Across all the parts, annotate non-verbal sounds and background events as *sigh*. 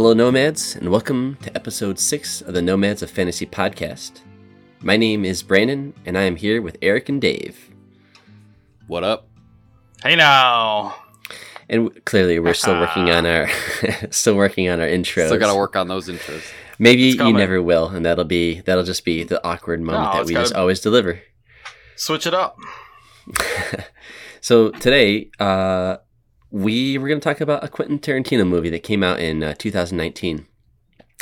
Hello, Nomads, and welcome to episode 6 of the Nomads of Fantasy podcast. My name is Brandon, and I am here with Eric and Dave. What up? Hey now. And clearly, we're still *laughs* working on our *laughs* still working on our intros. Still gotta work on those intros. Maybe you never will, and that'll be that'll just be the awkward moment No, that we just always deliver. Switch it up. *laughs* So today, uh, we were going to talk about a Quentin Tarantino movie that came out in uh, 2019,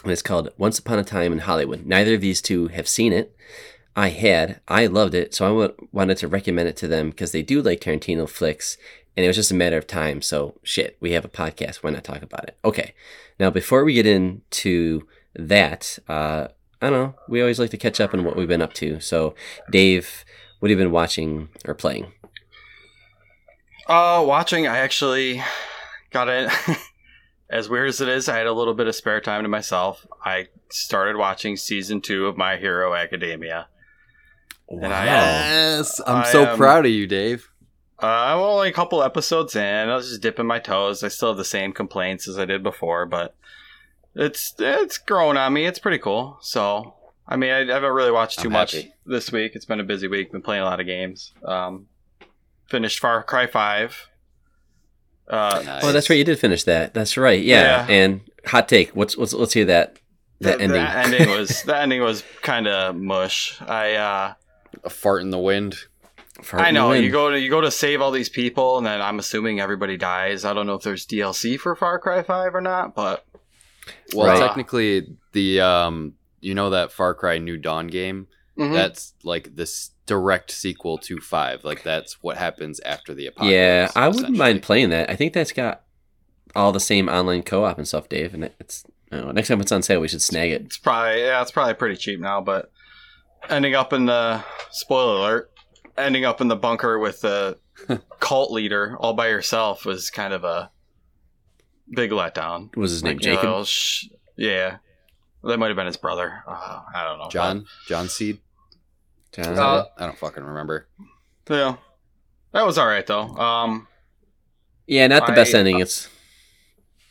and it's called Once Upon a Time in Hollywood. Neither of these two have seen it. I had, I loved it, so I wanted to recommend it to them because they do like Tarantino flicks, and it was just a matter of time. So shit, we have a podcast. Why not talk about it? Okay. Now, before we get into that, uh, I don't know. We always like to catch up on what we've been up to. So, Dave, what have you been watching or playing? Uh, watching, I actually got it. *laughs* as weird as it is, I had a little bit of spare time to myself. I started watching season two of My Hero Academia. And I, Yes, I'm I, so um, proud of you, Dave. Uh, I'm only a couple episodes in. I was just dipping my toes. I still have the same complaints as I did before, but it's it's growing on me. It's pretty cool. So, I mean, I haven't really watched too much this week. It's been a busy week. Been playing a lot of games. Um, finished Far Cry Five. Uh, Nice. Oh, that's right. You did finish that. That's right. Yeah. Yeah. And hot take. What's let's let's hear that that the- ending. The ending *laughs* was the ending was kind of mush. I uh, A fart in the wind. Fart I know wind. you go to you go to save all these people, and then I'm assuming everybody dies. I don't know if there's DLC for Far Cry Five or not, but Well, Right. technically, the um, you know that Far Cry New Dawn game. Mhm. That's like this direct sequel to Five. Like that's what happens after the apocalypse. Yeah, I wouldn't mind playing that. I think that's got all the same online co-op and stuff, Dave. And it's know, next time it's on sale, we should snag it. It's probably yeah, it's probably pretty cheap now, but ending up in the spoiler alert, ending up in the bunker with the *laughs* cult leader all by yourself was kind of a big letdown. Was his name? Like, you know, Jacob. sh- yeah, that might have been his brother. Uh, I don't know. John John Seed. John? Uh. I don't fucking remember. Yeah, that was all right though. Um, yeah, not the best I- ending. It's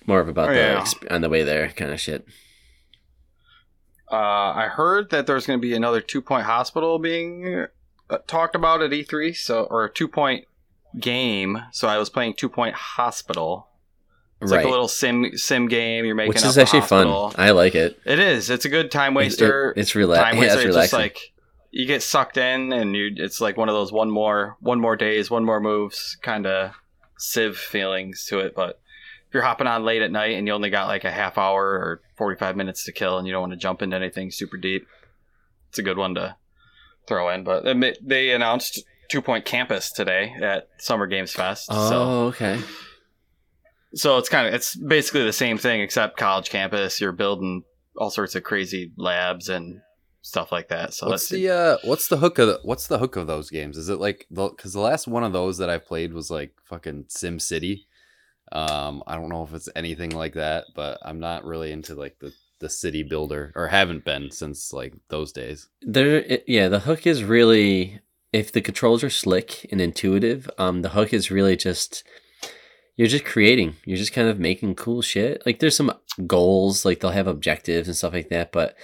more of about Oh, the yeah. exp- on the way there kind of shit. uh, I heard that there's going to be another two point hospital being uh, talked about at E3, so or a two point game. So I was playing two point hospital. It's right. like a little sim sim game. You're making Which is actually hospital. fun. I like it. It is. It's a good time It- it- waster. it's rela- time *laughs* yeah, waster. it's it's just relaxing. like you get sucked in, and you. It's like one of those one more one more days, one more moves kind of sieve feelings to it. But if you're hopping on late at night and you only got like a half hour or 45 minutes to kill, and you don't want to jump into anything super deep, it's a good one to throw in. But they announced Two Point Campus today at Summer Games Fest. Oh, So okay. so it's kind of it's basically the same thing except college campus. You're building all sorts of crazy labs and stuff like that. So What's the uh, what's the hook of the, what's the hook of those games? Is it like because the last one of those that I played was like fucking Sim City. Um, I don't know if it's anything like that, but I'm not really into like the the city builder or haven't been since like those days. There, it, yeah, the hook is really if the controls are slick and intuitive. Um, the hook is really just you're just creating. You're just kind of making cool shit. Like there's some goals, like they'll have objectives and stuff like that, but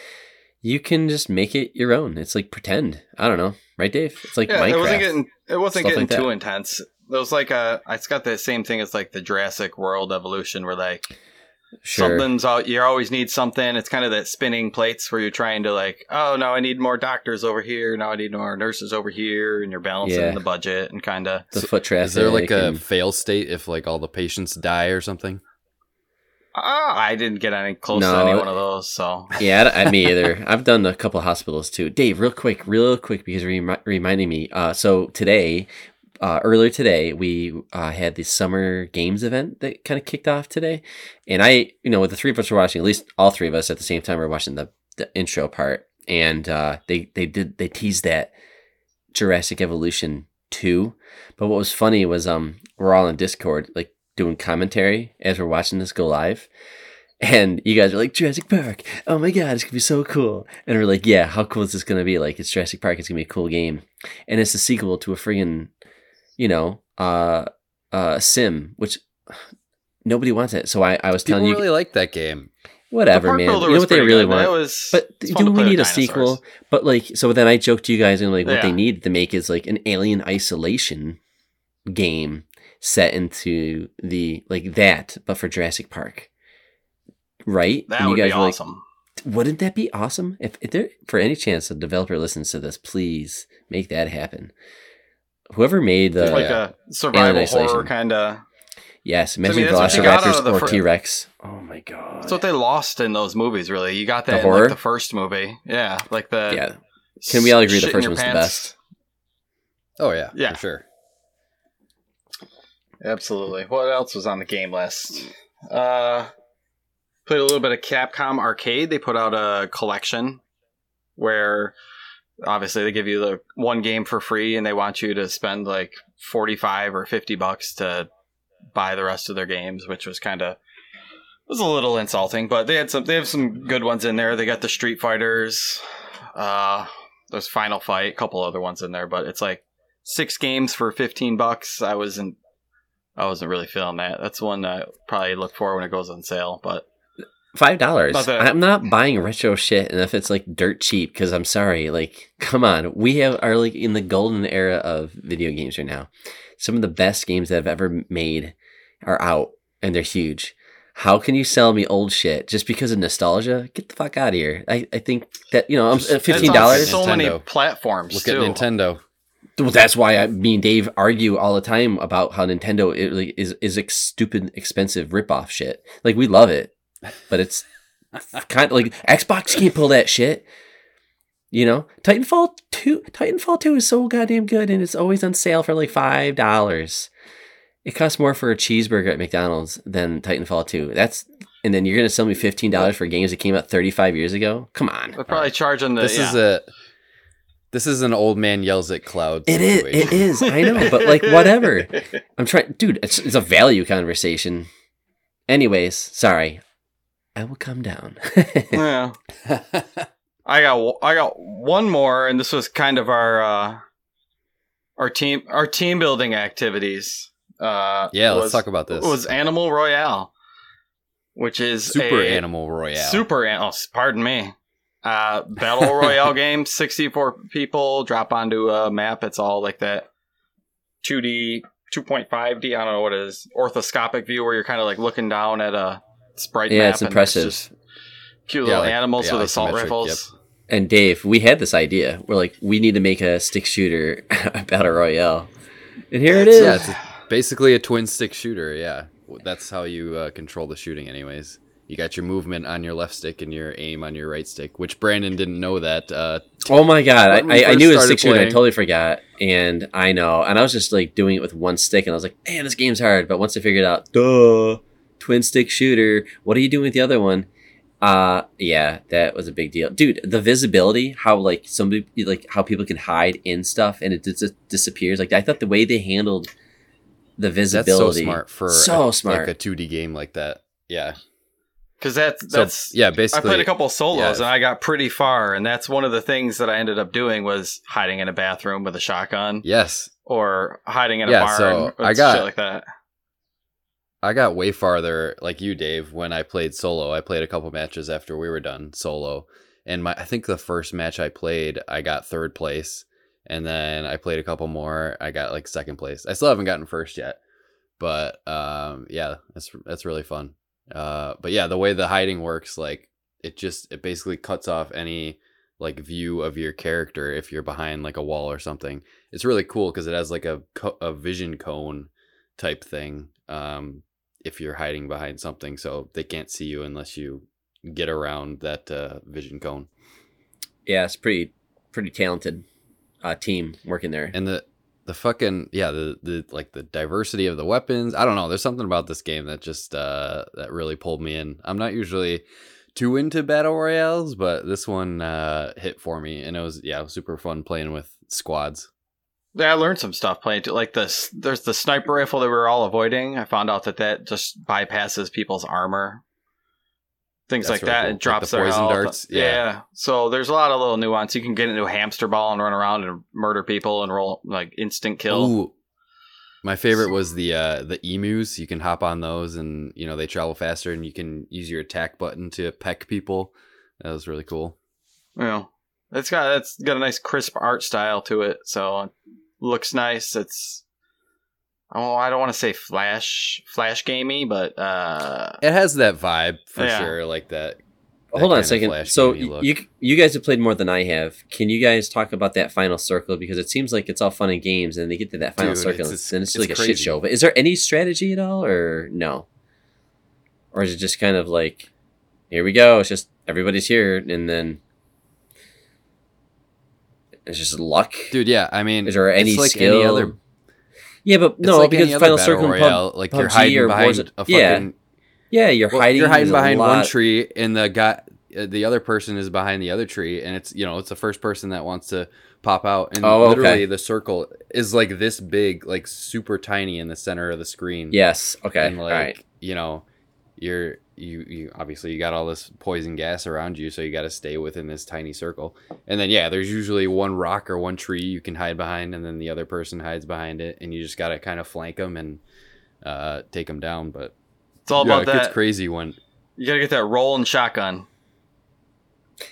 you can just make it your own. It's like pretend. I don't know, right, Dave? It's like yeah. Minecraft. It wasn't getting it wasn't getting like that. too intense. It was like a it's got the same thing as like the Jurassic World evolution where like sure. something's out you always need something. It's kind of that spinning plates where you're trying to like oh no I need more doctors over here now I need more nurses over here and you're balancing Yeah. the budget and kind of the foot traffic. Is there like a and- fail state if like all the patients die or something? Ah, I didn't get any close No. to any one of those so *laughs* yeah, I, I- me *laughs* either. I've done a couple hospitals too. Dave, real quick, real quick, because you're remi- reminding me. Uh, so today, uh, earlier today, we uh, had the summer games event that kind of kicked off today, and I, you know, with the three of us were watching, at least all three of us at the same time were watching the, the intro part, and uh, they they did they teased that Jurassic Evolution two, but what was funny was um we're all in Discord like doing commentary as we're watching this go live. And you guys are like Jurassic Park. Oh my god, it's gonna be so cool. And we're like, yeah, how cool is this gonna be? Like, it's Jurassic Park. It's gonna be a cool game, and it's the sequel to a friggin', you know, uh, uh, sim, which *sighs* nobody wants it. So I, I was People telling you, really like that game. whatever, man. You know what they really good. want. It was, But do we need a dinosaurs. sequel? But like, so then I joked to you guys and like, what they need to make is like an Alien Isolation game set into the like that, but for Jurassic Park, right? That And would be were like, awesome. wouldn't that be awesome? If, if there, for any chance a developer listens to this, please make that happen. Whoever made the like yeah. a survival Isolation. horror kind of. yes, I mean, imagine that's what you Velociraptors or fir- T Rex. Oh my god! That's what they lost in those movies. Really, you got The that in horror? like the first movie. Yeah, like the yeah, Can we all agree the first your one's the best? Oh yeah, Yeah. for sure. Absolutely. What else was on the game list? Uh, played a little bit of Capcom Arcade. They put out a collection where obviously they give you the one game for free and they want you to spend like 45 or 50 bucks to buy the rest of their games, which was kind of was a little insulting, but they had some they have some good ones in there. They got the Street Fighters, uh there's Final Fight, a couple other ones in there, but it's like six games for 15 bucks. I wasn't I wasn't really feeling that. That's one I probably look for when it goes on sale, but Five dollars. I'm not buying retro shit, and if it's like dirt cheap, because I'm sorry, like, come on, we have are like in the golden era of video games right now. Some of the best games that I've ever made are out, and they're huge. How can you sell me old shit just because of nostalgia? Get the fuck out of here. I, I think that you know, I'm at it's fifteen on dollars. so many Nintendo. platforms Look too. at Nintendo. Well, that's why I, me and Dave argue all the time about how Nintendo it, like, is is ex- stupid, expensive ripoff shit. Like we love it, but it's *laughs* kind of like Xbox can't pull that shit. You know, Titanfall two, Titanfall two is so goddamn good, and it's always on sale for like five dollars. It costs more for a cheeseburger at McDonald's than Titanfall two. That's and then you're gonna sell me fifteen dollars for games that came out thirty five years ago. Come on, They're probably charging the This yeah. is a this is an old man yells at cloud. It is. situation. It is. I know, but like *laughs* whatever. I'm trying, dude. It's, it's a value conversation. Anyways, sorry. I will come down. *laughs* yeah. I got I got one more, and this was kind of our uh, our team our team building activities. Uh, yeah, let's was- talk about this. It was Animal Royale, which is Super a Animal Royale. super an- oh, pardon me, uh, battle royale *laughs* game. Sixty four people drop onto a map. It's all like that, two D, two point five D. I don't know what it is. Orthoscopic view where you're kind of like looking down at a sprite Yeah, map. it's impressive. just Cute Yeah, little like- animals yeah, with assault isometric, rifles. and Dave, we had this idea. We're like, we need to make a stick shooter *laughs* battle royale, and here it is. Yeah, it's a, basically a twin stick shooter. Yeah, that's how you uh, control the shooting. Anyways, you got your movement on your left stick and your aim on your right stick. Which Brandon didn't know that. Uh, Oh my god, I, I, knew it was stick shooter. I totally forgot, and I know, and I was just like doing it with one stick, and I was like, "Man, this game's hard." But once I figured out, duh, twin stick shooter. What are you doing with the other one? Uh, yeah, that was a big deal, dude. The visibility, how like somebody like how people can hide in stuff and it just disappears. Like I thought the way they handled the visibility, that's so smart for so a- smart. like a 2D game like that. Yeah, Because that's so that's yeah, basically I played a couple solos yeah. and I got pretty far, and that's one of the things that I ended up doing was hiding in a bathroom with a shotgun Yes, or hiding in a Yeah, barn so I got- shit like that. I got way farther, like you, Dave, when I played solo. I played a couple matches after we were done solo, and my I think the first match I played, I got third place, and then I played a couple more, I got like second place. I still haven't gotten first yet, but um, yeah, that's that's really fun. Uh, but yeah, the way the hiding works, like it just it basically cuts off any like view of your character if you're behind like a wall or something. It's really cool because it has like a co- a vision cone type thing. Um, if you're hiding behind something, so they can't see you unless you get around that uh, vision cone. yeah, it's pretty pretty talented uh, team working there. And the the fucking yeah the the like the diversity of the weapons. I don't know. There's something about this game that just uh, that really pulled me in. I'm not usually too into battle royales, but this one uh, hit for me, and it was yeah it was super fun playing with squads. Yeah, I learned some stuff playing too. Like this, there's the sniper rifle that we were all avoiding. I found out that that just bypasses people's armor, things That's like really that. cool. It Like drops the their poison health. darts? Yeah. Yeah. So there's a lot of little nuance. You can get into a hamster ball and run around and murder people and roll like instant kill. Ooh, My favorite was the uh, the emus. You can hop on those, and you know they travel faster, and you can use your attack button to peck people. That was really cool. Yeah, it's got it's got a nice crisp art style to it, so it looks nice. It's oh, I don't want to say flash flash gamey, but uh, It has that vibe for Yeah. sure, like that. that Hold on a second. Flash So gamey y- look. you you guys have played more than I have. Can you guys talk about that final circle because it seems like it's all fun and games, and they get to that final Dude, circle, it's- and it's, and it's it's like a shit show. But is there any strategy at all, or no? Or is it just kind of like, here we go. It's just everybody's here, and then it's just luck. dude. Yeah, I mean, is there any it's like skill? any other yeah, but no, like because final circle, royale, pub, like you're hiding behind a fucking. yeah, yeah, you're well, hiding. You're hiding behind one tree, and the guy, uh, the other person is behind the other tree, and it's you know it's the first person that wants to pop out, and Oh, okay. literally the circle is like this big, like super tiny in the center of the screen. Yes. Okay. and like right. you know, you're you you obviously you got all this poison gas around you, so you got to stay within this tiny circle. And then yeah, there's usually one rock or one tree you can hide behind, and then the other person hides behind it, and you just got to kind of flank them and uh, take them down. But it's all yeah, about it gets that. crazy when You gotta get that rolling shotgun,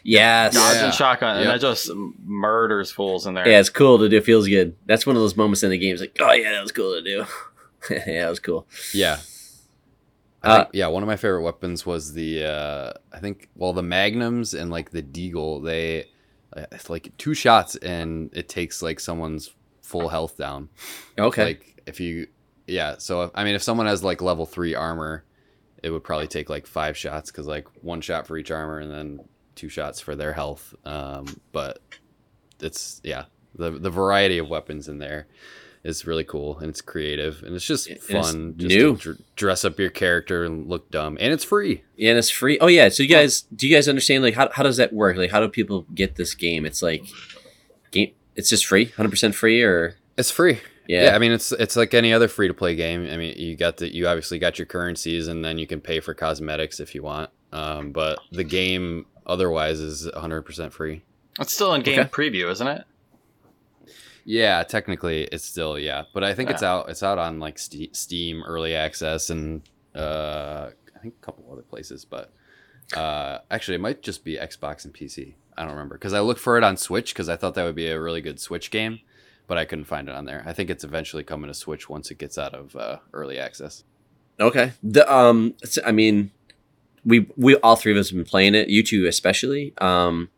Yes. dodging Yeah. shotgun, and Yep. that just murders fools in there. Yeah, it's cool to do. It feels good. That's one of those moments in the game. It's like, oh yeah, that was cool to do. *laughs* yeah, that was cool. Yeah. Uh, think, yeah, one of my favorite weapons was the uh I think well the magnums and like the deagle. They uh, it's like two shots and it takes like someone's full health down. Okay. Like if you yeah, so if, I mean if someone has like level 3 armor, it would probably take like 5 shots cuz like one shot for each armor and then two shots for their health. Um but it's yeah, the the variety of weapons in there is really cool and it's creative and it's just And it's fun just new. to dr- dress up your character and look dumb and it's free. yeah, and it's free. Oh yeah. So you guys, do you guys understand like how how does that work? Like how do people get this game? It's like game. It's just free, hundred percent free, or It's free. yeah. Yeah. I mean it's it's like any other free to play game. I mean you got the you obviously got your currencies and then you can pay for cosmetics if you want. Um, but the game otherwise is 100% free. It's still in game Okay. preview, isn't it? Yeah, technically it's still yeah, but I think it's out it's out on like Steam early access and uh I think a couple other places, but uh actually it might just be Xbox and PC. I don't remember cuz I looked for it on Switch cuz I thought that would be a really good Switch game, but I couldn't find it on there. I think it's eventually coming to Switch once it gets out of uh, early access. Okay. The um, I mean, we we all three of us have been playing it. You two especially. Um,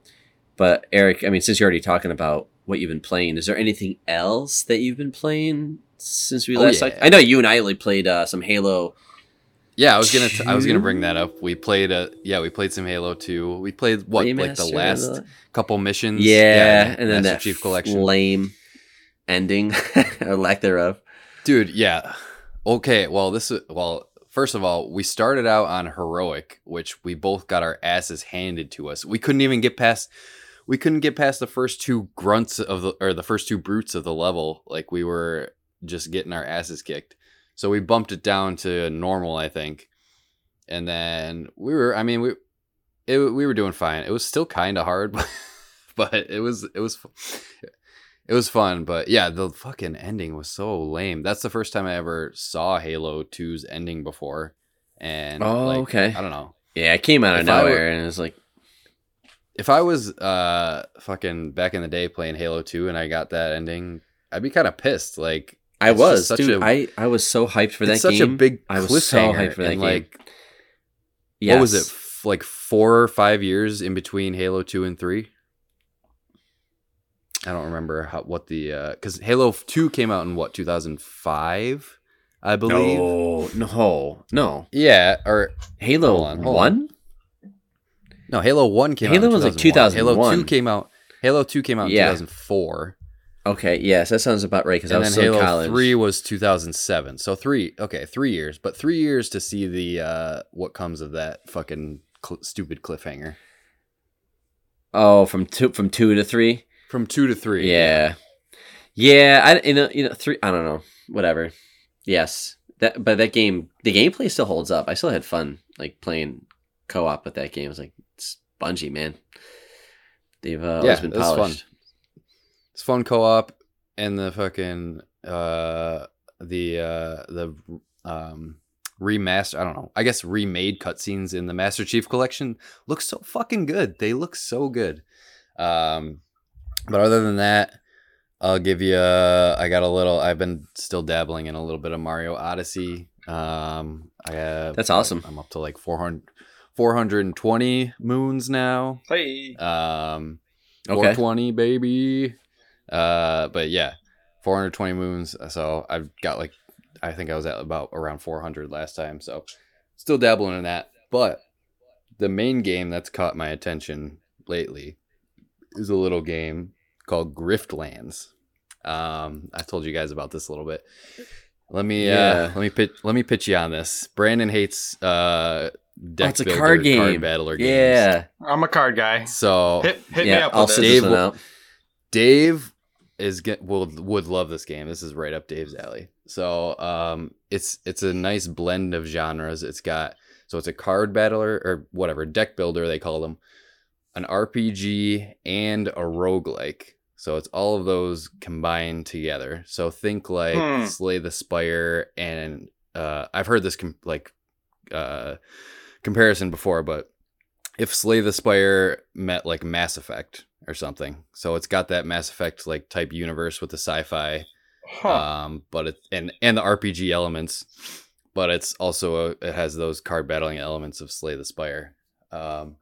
but Eric, I mean, since you're already talking about what you've been playing, is there anything else that you've been playing since we Oh, last? yeah. I know you and I only played uh, some Halo. Yeah, I was gonna t- I was gonna bring that up. We played a yeah, we played some Halo 2. We played what like the last couple missions. Yeah, and then Master that Chief Collection. lame ending *laughs* or lack thereof. Dude, yeah. Okay, well this is well, first of all, we started out on heroic, which we both got our asses handed to us. We couldn't even get past we couldn't get past the first two grunts of the or the first two brutes of the level. Like we were just getting our asses kicked. So we bumped it down to normal, I think. And then we were I mean, we it, we were doing fine. It was still kind of hard, but, *laughs* but it was it was it was fun, but yeah, the fucking ending was so lame. That's the first time I ever saw Halo 2's ending before. And Oh, like, okay. I don't know. Yeah, it came out of If were- nowhere, and it was like, If I was uh fucking back in the day playing Halo 2 and I got that ending, I'd be kind of pissed. Like I was, such dude. a- I I was so hyped for that it's such game. a big I was so hyped for that game. Like what was it? F- Like 4 or 5 years in between Halo 2 and 3? I don't remember how what the uh cuz Halo 2 came out in what 2005, I believe. No, no, no. Yeah, or Halo Hold on, hold One. No, Halo One came Halo out. in was like 2001. Halo Two came out. Halo Two came out in Yeah. 2004, Okay, yes, that sounds about right because I was then Halo college. Three was 2007. So three, okay, three years, but three years to see the uh what comes of that fucking cl- stupid cliffhanger Oh, from two from two to three. from two to three. Yeah, yeah. I you know you know three. I don't know. Whatever. Yes, that but that game the gameplay still holds up. I still had fun like playing co op with that game. It was like it's Bungie, man. They've uh, Yeah, always been was fun. polished. It's fun co-op, and the fucking uh the uh the um remaster I don't know. I guess remade cutscenes in the Master Chief collection look so fucking good. They look so good. Um but other than that, I'll give you uh, I got a little I've been still dabbling in a little bit of Mario Odyssey. Um I have That's awesome. I'm up to like 400 420 moons now. Hey. Um, Okay. 420 baby. Uh, but yeah, 420 moons. So I've got like, I think I was at about around 400 last time. So still dabbling in that. But the main game that's caught my attention lately is a little game called Griftlands. Um, I told you guys about this a little bit. Let me Yeah. uh, let me pitch let me pitch you on this. Brandon hates uh deck Oh, it's a builder, card game. battler games. Yeah. I'm a card guy. So Hit, hit me up I'll with sit this. this Dave one will- out. Dave is get will would love this game. This is right up Dave's alley. So um it's it's a nice blend of genres. It's got so it's a card battler or whatever, deck builder they call them, an RPG and a roguelike. So it's all of those combined together. So think like Hmm. Slay the Spire and uh I've heard this com- like uh comparison before, but if Slay the Spire met like Mass Effect or something. So it's got that Mass Effect like type universe with the sci-fi, Huh. um, but it and and the RPG elements, but it's also a, it has those card battling elements of Slay the Spire, um,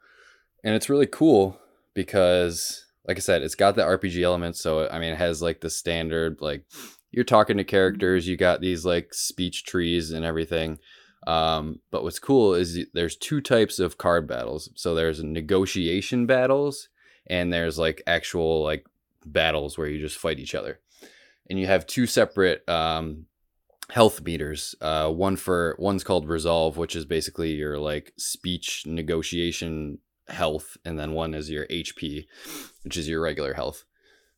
and it's really cool because like I said, it's got the RPG elements. So I mean, it has like the standard like you're talking to characters, you got these like speech trees and everything. Um, but what's cool is there's two types of card battles. So there's negotiation battles and there's like actual like battles where you just fight each other. And you have two separate um health meters. Uh one for one's called resolve, which is basically your like speech negotiation health and then one is your HP, which is your regular health.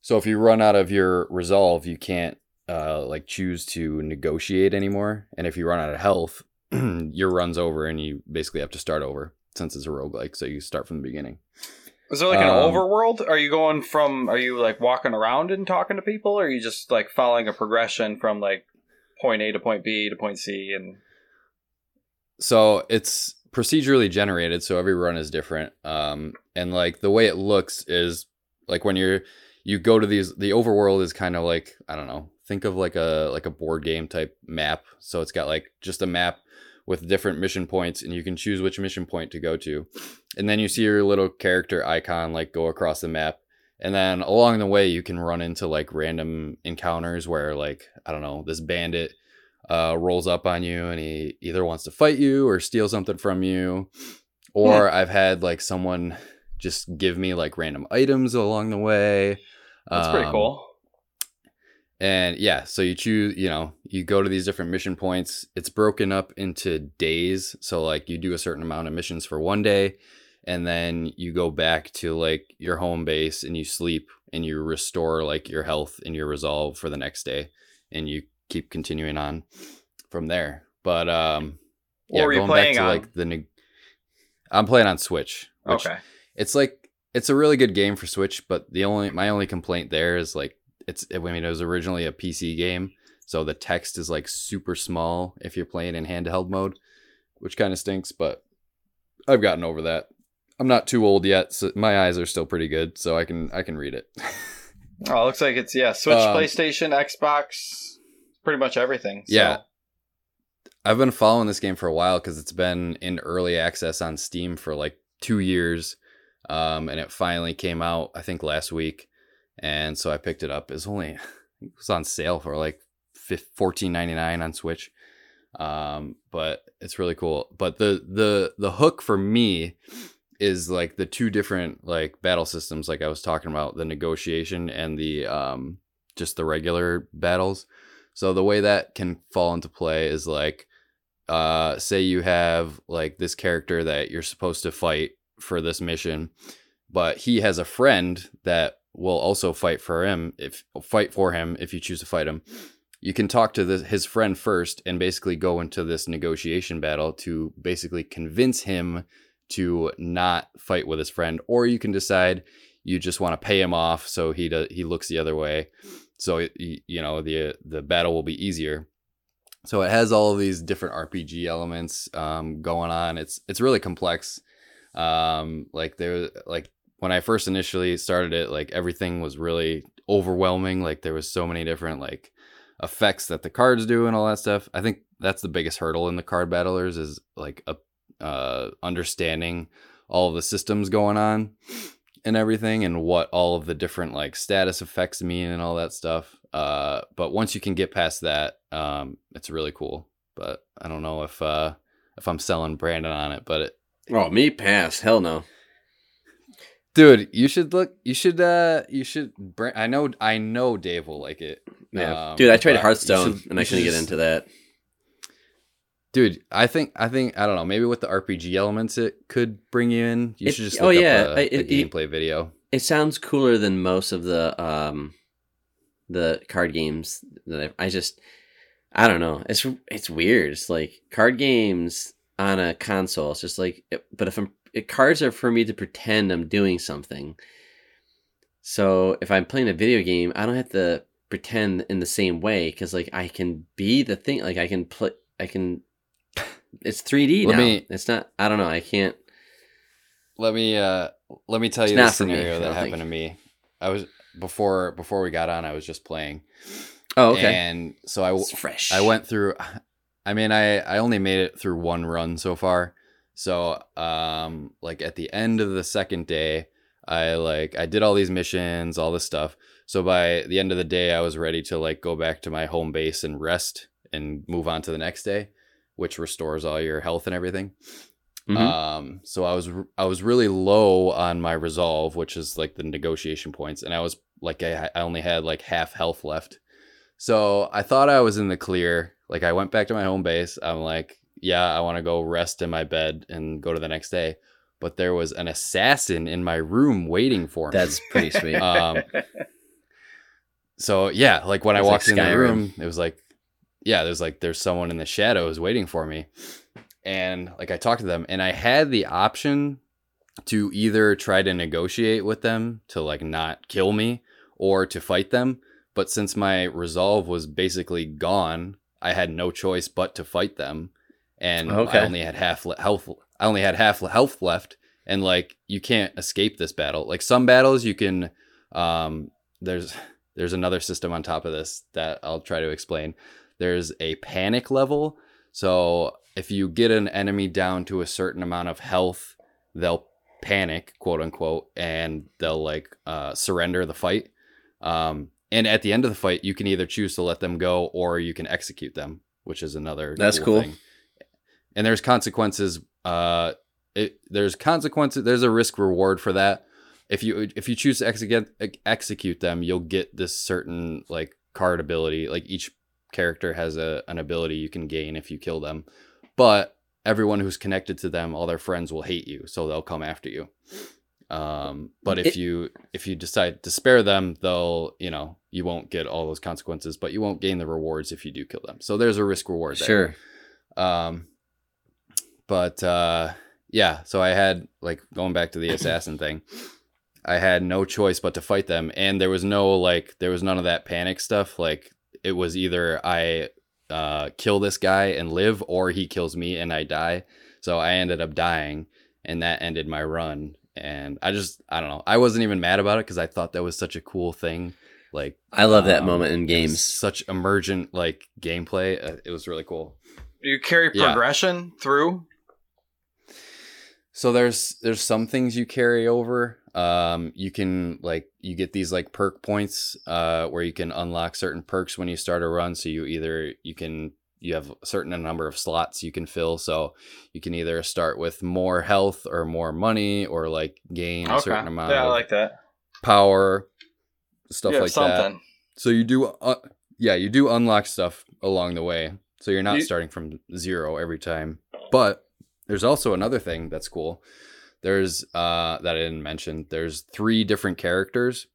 So if you run out of your resolve, you can't uh like choose to negotiate anymore. And if you run out of health, *clears throat* your run's over and you basically have to start over since it's a roguelike, so you start from the beginning. Is there like an um, overworld? Are you going from? Are you like walking around and talking to people, or are you just like following a progression from like point A to point B to point C? And So it's procedurally generated, so every run is different. Um, and like the way it looks is like when you're you go to these the overworld is kind of like I don't know, think of like a like a board game type map. So it's got like just a map with different mission points and you can choose which mission point to go to. And then you see your little character icon like go across the map. And then along the way you can run into like random encounters where like I don't know, this bandit uh, rolls up on you and he either wants to fight you or steal something from you. Or I've had like someone just give me like random items along the way. that's pretty Um, cool. And yeah, so you choose, you know, you go to these different mission points. It's broken up into days. So like you do a certain amount of missions for one day and then you go back to like your home base and you sleep and you restore like your health and your resolve for the next day and you keep continuing on from there. But um What were you playing on? like the I'm playing on Switch. Okay. it's like it's a really good game for Switch, but the only my only complaint there is like it's I mean it was originally a PC game, so the text is like super small if you're playing in handheld mode, which kind of stinks, but I've gotten over that. I'm not too old yet, so my eyes are still pretty good, so I can I can read it. *laughs* Oh, it looks like it's yeah. Switch, Um, PlayStation, Xbox, pretty much everything. So. Yeah. I've been following this game for a while because it's been in early access on Steam for like two years, um, and it finally came out I think last week, and so I picked it up. It's only *laughs* it was on sale for like fourteen ninety nine on Switch, um, but it's really cool. But the the the hook for me is like the two different like battle systems, like I was talking about, the negotiation and the um, just the regular battles. So the way that can fall into play is like uh say you have like this character that you're supposed to fight for this mission, but he has a friend that will also fight for him if fight for him if you choose to fight him. You can talk to this, his friend first and basically go into this negotiation battle to basically convince him to not fight with his friend or you can decide you just want to pay him off so he does, he looks the other way so you know the the battle will be easier so it has all of these different RPG elements um, going on. It's it's really complex. Um, like there, like when I first initially started it, like everything was really overwhelming. Like there was so many different like effects that the cards do and all that stuff. I think that's the biggest hurdle in the card battlers is like a uh, understanding all of the systems going on and everything and what all of the different like status effects mean and all that stuff. Uh, but once you can get past that, um, it's really cool. But I don't know if uh, if I'm selling Brandon on it, but it, Oh, me pass. Hell no. dude, you should look. You should. Uh, you should. I know. I know Dave will like it. Yeah, Um, dude, I tried Hearthstone should- and I you should couldn't get into that. Dude, I think I think I don't know. Maybe with the RPG elements, it could bring you in. You It- should just oh, yeah, a, I- a it- gameplay video. It sounds cooler than most of the um, the card games that I've, I just I don't know. It's it's weird. It's like card games on a console. It's just like, but if I'm it, cards are for me to pretend I'm doing something. So if I'm playing a video game, I don't have to pretend in the same way because like I can be the thing. Like I can play. I can. It's 3D Let now. me- it's not. I don't know. I can't. Let me uh let me tell It's you the for me, scenario that happened think. to me. I was before before we got on. I was just playing, Oh, okay. and so I it's fresh. I went through. I mean, I I only made it through one run so far. So um, like at the end of the second day, I like I did all these missions, all this stuff. So by the end of the day, I was ready to like go back to my home base and rest and move on to the next day, which restores all your health and everything. Mhm. Um, so I was I was really low on my resolve, which is like the negotiation points, and I was like I, I only had like half health left. So I thought I was in the clear. Like I went back to my home base. I'm like, yeah, I want to go rest in my bed and go to the next day. But there was an assassin in my room waiting for me. That's pretty sweet. *laughs* um, so yeah, like when I It's like walked in the Skyrim. room, it was like, yeah, there's like there's someone in the shadows waiting for me, and like I talked to them, and I had the option to either try to negotiate with them to like not kill me or to fight them, but since my resolve was basically gone, I had no choice but to fight them, and Okay. I only had half le- health. I only had half health left, and like you can't escape this battle. Like some battles, you can. Um, there's there's another system on top of this that I'll try to explain. There's a panic level. So if you get an enemy down to a certain amount of health, they'll panic, quote unquote, and they'll like uh, surrender the fight. Um, and at the end of the fight, you can either choose to let them go or you can execute them, which is another. That's cool. And there's consequences. Uh, it, there's consequences. There's a risk reward for that. If you if you choose to execute execute them, you'll get this certain like card ability. Like each character has a an ability you can gain if you kill them, but everyone who's connected to them, all their friends will hate you, so they'll come after you. Um, but if It- you if you decide to spare them, they'll you know you won't get all those consequences, but you won't gain the rewards if you do kill them. So there's a risk reward there. Sure. Um, but uh, yeah, so I had like going back to the assassin thing. I had no choice but to fight them, and there was no like there was none of that panic stuff. Like it was either I uh, kill this guy and live, or he kills me and I die. So I ended up dying, and that ended my run. And I just I don't know. I wasn't even mad about it because I thought that was such a cool thing. Like I love that um, moment in games. such emergent like gameplay. Uh, it was really cool. Do you carry Yeah. progression through? So there's there's some things you carry over. Um, you can like you get these like perk points uh, where you can unlock certain perks when you start a run. So you either you can you have a certain number of slots you can fill. So you can either start with more health or more money or like gain a certain amount yeah, I like that. power, stuff Yeah, like that. So you do, uh, yeah, you do unlock stuff along the way. So you're not You- starting from zero every time. But there's also another thing that's cool. There's uh that I didn't mention. There's three different characters,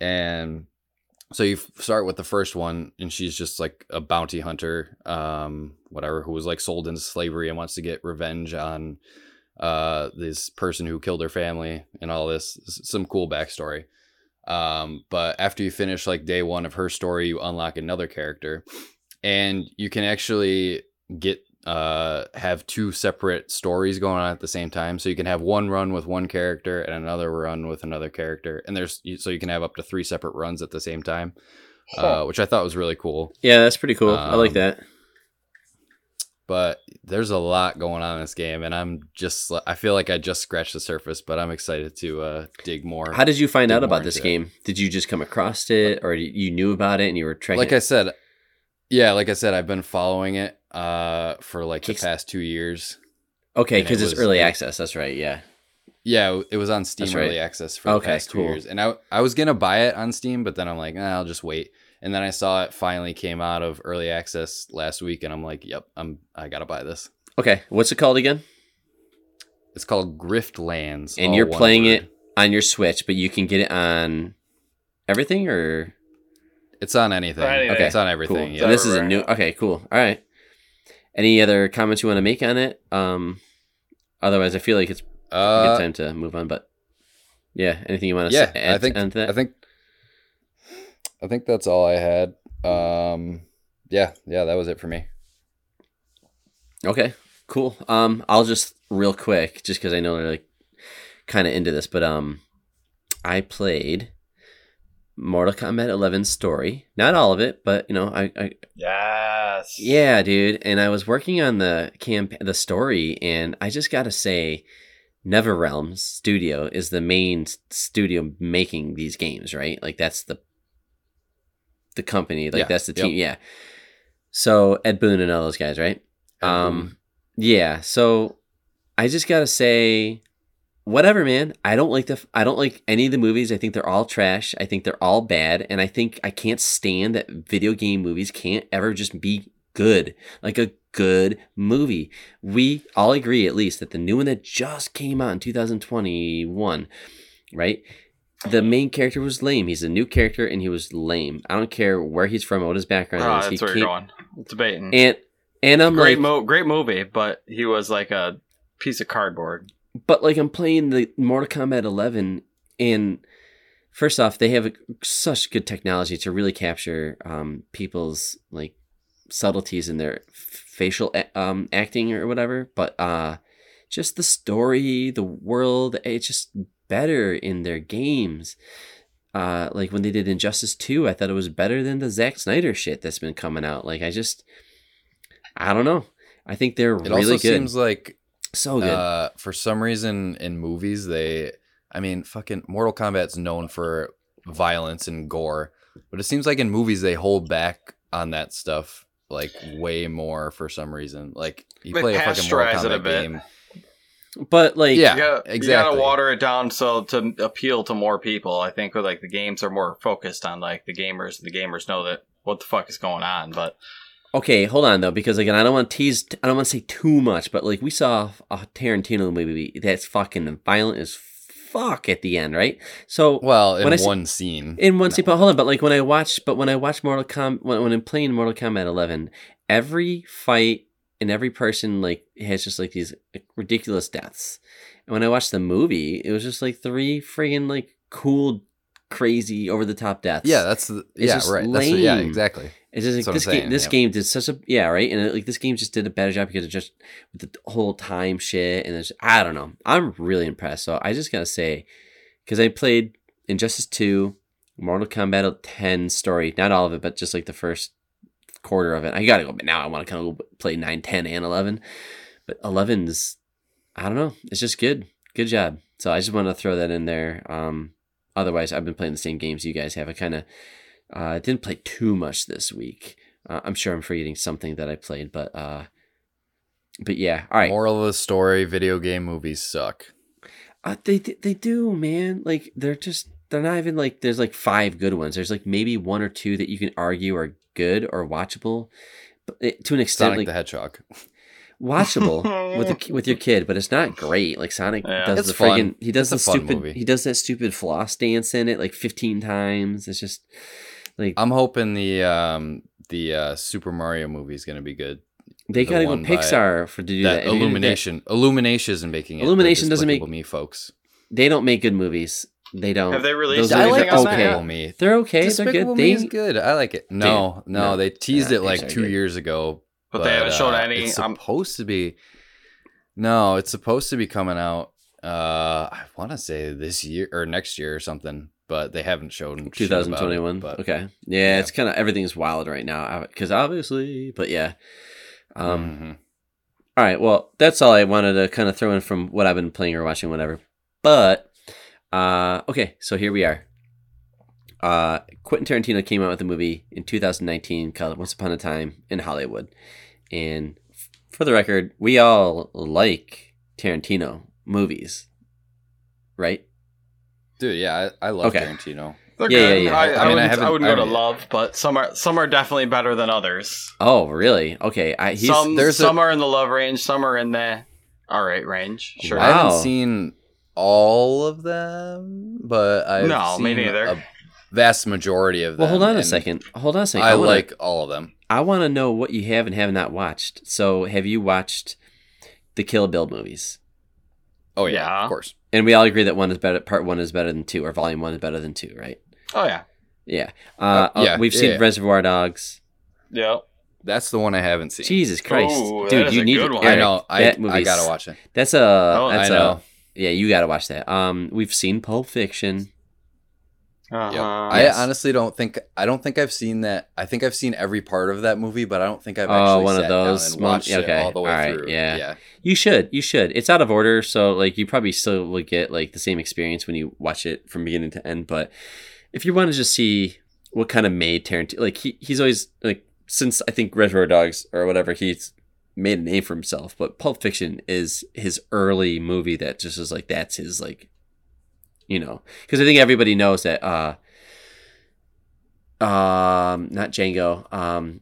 and so you f- start with the first one, and she's just like a bounty hunter, um, whatever, who was like sold into slavery and wants to get revenge on uh this person who killed her family and all this. Some cool backstory. Um, but after you finish like day one of her story, you unlock another character, and you can actually get uh have two separate stories going on at the same time so you can have one run with one character and another run with another character and there's so you can have up to three separate runs at the same time uh, which i thought was really cool Yeah, that's pretty cool. I like Um, that. but there's a lot going on in this game and i'm just i feel like i just scratched the surface but i'm excited to uh dig more How did you find out about this into it. game? Did you just come across it, or you knew about it and you were tracking? like i said yeah like i said i've been following it uh for like the past two years okay, and it because it's was- early it- access. That's right. Yeah. Yeah, it was on Steam right. early access for the Okay, past two cool. years, and I I was gonna buy it on Steam, but then I'm like, nah, I'll just wait. And then I saw it finally came out of early access last week, and I'm like, yep, I'm I gotta buy this. Okay. What's it called again? It's called Griftlands, And you're playing word. it on your Switch, but you can get it on everything, or It's on anything. Anything. Okay, it's on cool. everything. So Yeah. this is a new. Okay, cool. All right. Any other comments you want to make on it? Um, otherwise, I feel like it's a Uh, good time to move on. But yeah, anything you want to yeah, say, add, I think to that? I think I think that's all I had. Um, yeah, yeah, that was it for me. Okay, cool. Um, I'll just real quick, just because I know they're like kind of into this, but um, I played Mortal Kombat 11 story. Not all of it, but you know, I, I Yes. yeah, dude. And I was working on the camp, the story, and I just gotta say, NetherRealms Studio is the main studio making these games, right? Like that's the the company, like Yeah, that's the yep. team, yeah. So Ed Boon and all those guys, right? Um, yeah. So I just gotta say, whatever, man. I don't like the. f- I don't like any of the movies. I think they're all trash. I think they're all bad, and I think I can't stand that video game movies can't ever just be good, like a good movie. We all agree, at least, that the new one that just came out in 2021, right? The main character was lame. He's a new character, and he was lame. I don't care where he's from, or what his background Oh, is. that's he where came- you're going. Debating. And and I'm great, like, mo- great movie, but he was like a piece of cardboard. But like I'm playing the Mortal Kombat 11, and first off, they have such good technology to really capture um, people's like subtleties in their facial um, acting or whatever. But uh, just the story, the world, it's just better in their games. Uh, like when they did Injustice 2, I thought it was better than the Zack Snyder shit that's been coming out. Like I just, I don't know. I think they're It really also good. seems like so good. Uh, for some reason in movies, they, I mean, fucking Mortal Kombat's known for violence and gore, but it seems like in movies they hold back on that stuff like way more for some reason. Like you They play a fucking Mortal pasteurize a Kombat game, but like, Yeah, you gotta, You gotta water it down so to appeal to more people. I think with like the games are more focused on like the gamers. The gamers know that what the fuck is going on. But Okay, hold on though, because again, I don't want to tease. I don't want to say too much, but like we saw a Tarantino movie that's fucking violent as fuck at the end, right? So well, in When one scene. in one scene, but hold on, but like when I watch, but when I watch Mortal Kombat, when, when I'm playing Mortal Kombat 11, every fight and every person like has just like these ridiculous deaths. And when I watched the movie, it was just like three friggin' like cool, crazy, over the top deaths. yeah, that's the, It's yeah, right. That's what, yeah, exactly. It's just like this I'm game. This yeah. game did such a yeah right, and like this game just did a better job because it just with the whole time shit and there's I don't know. I'm really impressed. So I just gotta say, because I played Injustice Two, Mortal Kombat 10 story, not all of it, but just like the first quarter of it. I gotta go, but now I want to kind of go play 9, 10, and 11. But 11's I don't know. It's just good. Good job. So I just want to throw that in there. Um, otherwise, I've been playing the same games you guys have. I kind of uh, didn't play too much this week. Uh, I'm sure I'm forgetting something that I played, but uh, but yeah. All right. Moral of the story: video game movies suck. Uh, they they do, man. Like they're just they're not even like there's like five good ones. There's like maybe one or two that you can argue are good or watchable, but it, to an extent, Sonic like the Hedgehog. *laughs* watchable with the, *laughs* with your kid, but it's not great. Like Sonic Yeah. does It's the fun. friggin' he does It's the stupid movie. he does that stupid floss dance in it like 15 times. It's just like I'm hoping the um the uh, Super Mario movie is gonna be good. they the gotta go Pixar for to do that. that If you're gonna do that- Illumination, Illumination isn't making it. Illumination doesn't make- me, folks. They don't make good movies. they don't. Have they released those I like are anything on that? Despicable okay. Me. They're okay. Despicable they're Me good. is good. I like it. No, Dude, no, no. they teased Yeah, it like two good. years ago. But, they haven't shown uh, any. It's um, supposed to be. No, it's supposed to be coming out. Uh, I want to say this year or next year or something, but they haven't shown. shit about it, 2021. but okay. Yeah, yeah. it's kind of everything's wild right now because obviously, but yeah. Um. mhm. All right. Well, that's all I wanted to kind of throw in from what I've been playing or watching, whatever. But uh, okay, so here we are. Uh, Quentin Tarantino came out with a movie in 2019 called Once Upon a Time in Hollywood, and f- for the record, we all like Tarantino movies, right? dude, yeah, I, I love Okay. Tarantino. they're Yeah, good. yeah, yeah. I, I, I mean, I wouldn't, I, wouldn't go to love, but some are some are definitely better than others. Oh, really? Okay. I he's some there's a- some are in the love range, some are in the all right range. Sure. Wow. I haven't seen all of them, but I've No, seen me neither. a vast majority of them. well. Hold on a second. Hold on a second. I wanna- like all of them. I want to know what you have and have not watched. So, have you watched the Kill Bill movies? Oh yeah, Yeah. of course. And we all agree that one is better. Part one is better than two, or volume one is better than two, right? Oh yeah. Yeah. Uh, Uh, yeah, we've yeah, seen yeah. Reservoir Dogs. Yeah. That's the one I haven't seen. Jesus Christ, Ooh, dude, is you a need good to. one. I know. I, that I gotta watch it. That's a. Oh, that's I a. know. Yeah, you gotta watch that. Um, we've seen Pulp Fiction. Uh-huh. Yep. Yes. I honestly don't think I don't think I've seen that. I think I've seen every part of that movie, but I don't think I've Oh, actually one of sat those down and watched okay, it all the way alright, through. yeah. yeah. You should. You should. It's out of order, so like you probably still will get like the same experience when you watch it from beginning to end. But if you want to just see what kind of made Tarantino, like he he's always like since I think Reservoir Dogs or whatever, he's made a name for himself. But Pulp Fiction is his early movie that just is like that's his like, you know, because I think everybody knows that. uh um not Django um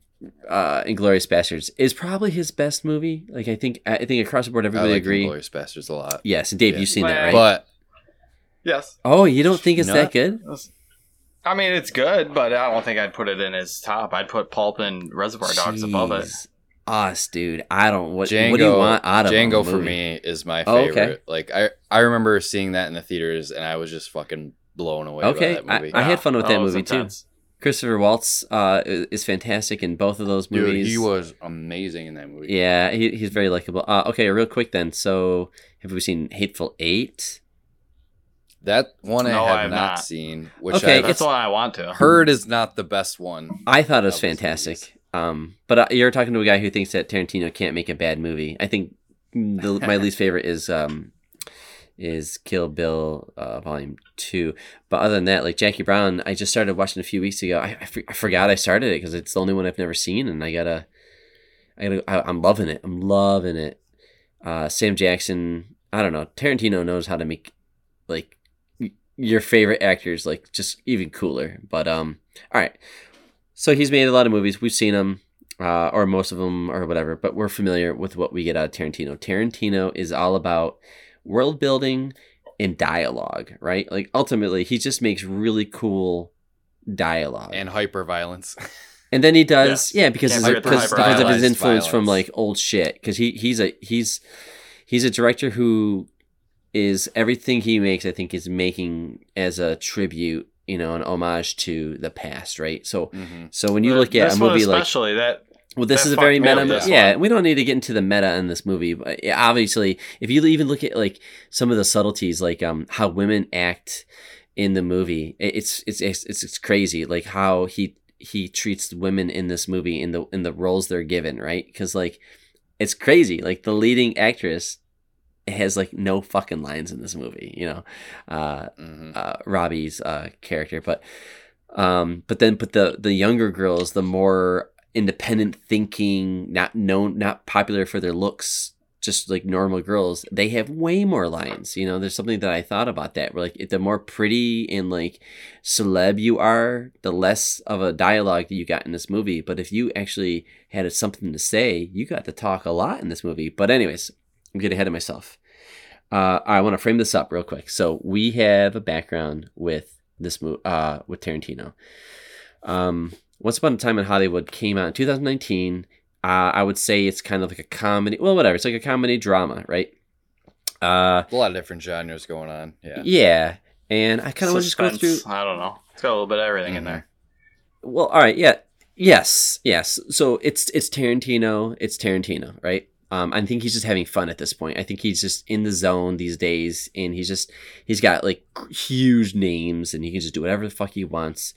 uh Inglourious Basterds is probably his best movie like I think I think across the board I everybody like agree Inglourious Basterds a lot. yes and Dave Yeah. you've seen that right But Yes. oh you don't think it's No. that good I mean, it's good, but I don't think I'd put it in his top. I'd put Pulp and Reservoir Dogs above it. Jeez. us dude I don't what Django, what do you want out of Django a for movie? me is my Oh, favorite. okay. Like I, I remember seeing that in the theaters, and I was just fucking blown away Okay, by that movie. I had fun with that was movie, too. Christopher Waltz uh is is fantastic in both of those Dude, movies he was amazing in that movie. yeah he, he's very likable uh okay real quick then so have we seen Hateful Eight That one I have I have not, not. seen, which Okay, I've That's the one I want to. heard is not the best one. I thought it was fantastic. movies. Um, but uh, you're talking to a guy who thinks that Tarantino can't make a bad movie. I think the, my *laughs* least favorite is um, is Kill Bill uh, Volume Two. But other than that, like Jackie Brown, I just started watching a few weeks ago. I, I, for- I forgot I started it because it's the only one I've never seen, and I gotta, I gotta, I, I'm loving it. I'm loving it. Uh, Sam Jackson, I don't know. Tarantino knows how to make like y- your favorite actors like just even cooler. But um, all right. So he's made a lot of movies. We've seen them, uh, or most of them, or whatever. But we're familiar with what we get out of Tarantino. Tarantino is all about world building and dialogue, right? Like ultimately, he just makes really cool dialogue, And hyper violence. *laughs* and then he does, Yes. yeah, because Can't his, forget the because, because of his hyper-violence influence from like old shit. Because he he's a he's he's a director who is everything he makes. I think is making as a tribute, you know, an homage to the past, right? So Mhm. so when you look at this a one movie like especially that well, this That is a very fucked me meta. up, yeah, one. we don't need to get into the meta in this movie, but obviously, if you even look at like some of the subtleties, like um how women act in the movie, it's it's it's it's, it's crazy. Like how he he treats women in this movie in the in the roles they're given, right? Because like it's crazy. Like the leading actress has like no fucking lines in this movie, you know. Uh, Mhm. uh, Robbie's uh, character, but um, but then but the the younger girls, the more independent thinking, not known, not popular for their looks, just like normal girls, they have way more lines. You know, there's something that I thought about that. Where like the more pretty and like celeb you are, the less of a dialogue that you got in this movie. But if you actually had something to say, you got to talk a lot in this movie. But anyways, I'm getting ahead of myself. Uh, I want to frame this up real quick. So we have a background with this movie, uh, with Tarantino. Um, Once Upon a Time in Hollywood came out in 2019. Uh, I would say it's kind of like a comedy. Well, whatever. It's like a comedy drama, right? Uh, A lot of different genres going on. Yeah. yeah. and I kind of want to just go through. I don't know. It's got a little bit of everything in Mhm. there. Well, all right, yeah, yes, yes. So it's it's Tarantino. It's Tarantino, right? Um, I think he's just having fun at this point. I think he's just in the zone these days, and he's just he's got like huge names, and he can just do whatever the fuck he wants.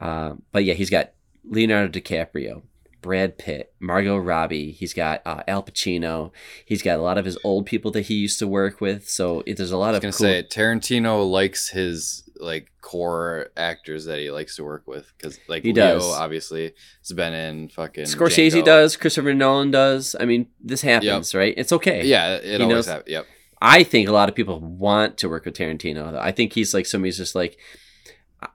Uh, but yeah, he's got Leonardo DiCaprio, Brad Pitt, Margot Robbie. He's got uh, Al Pacino. He's got a lot of his old people that he used to work with. So it, there's a lot I was of gonna cool. say Tarantino likes his like core actors that he likes to work with because like He Leo does. obviously has been in fucking Scorsese Django. does, Christopher Nolan does. I mean, this happens, right? It's okay. Yeah, it He always happens. Yep. I think a lot of people want to work with Tarantino. though. I think he's like somebody's just like,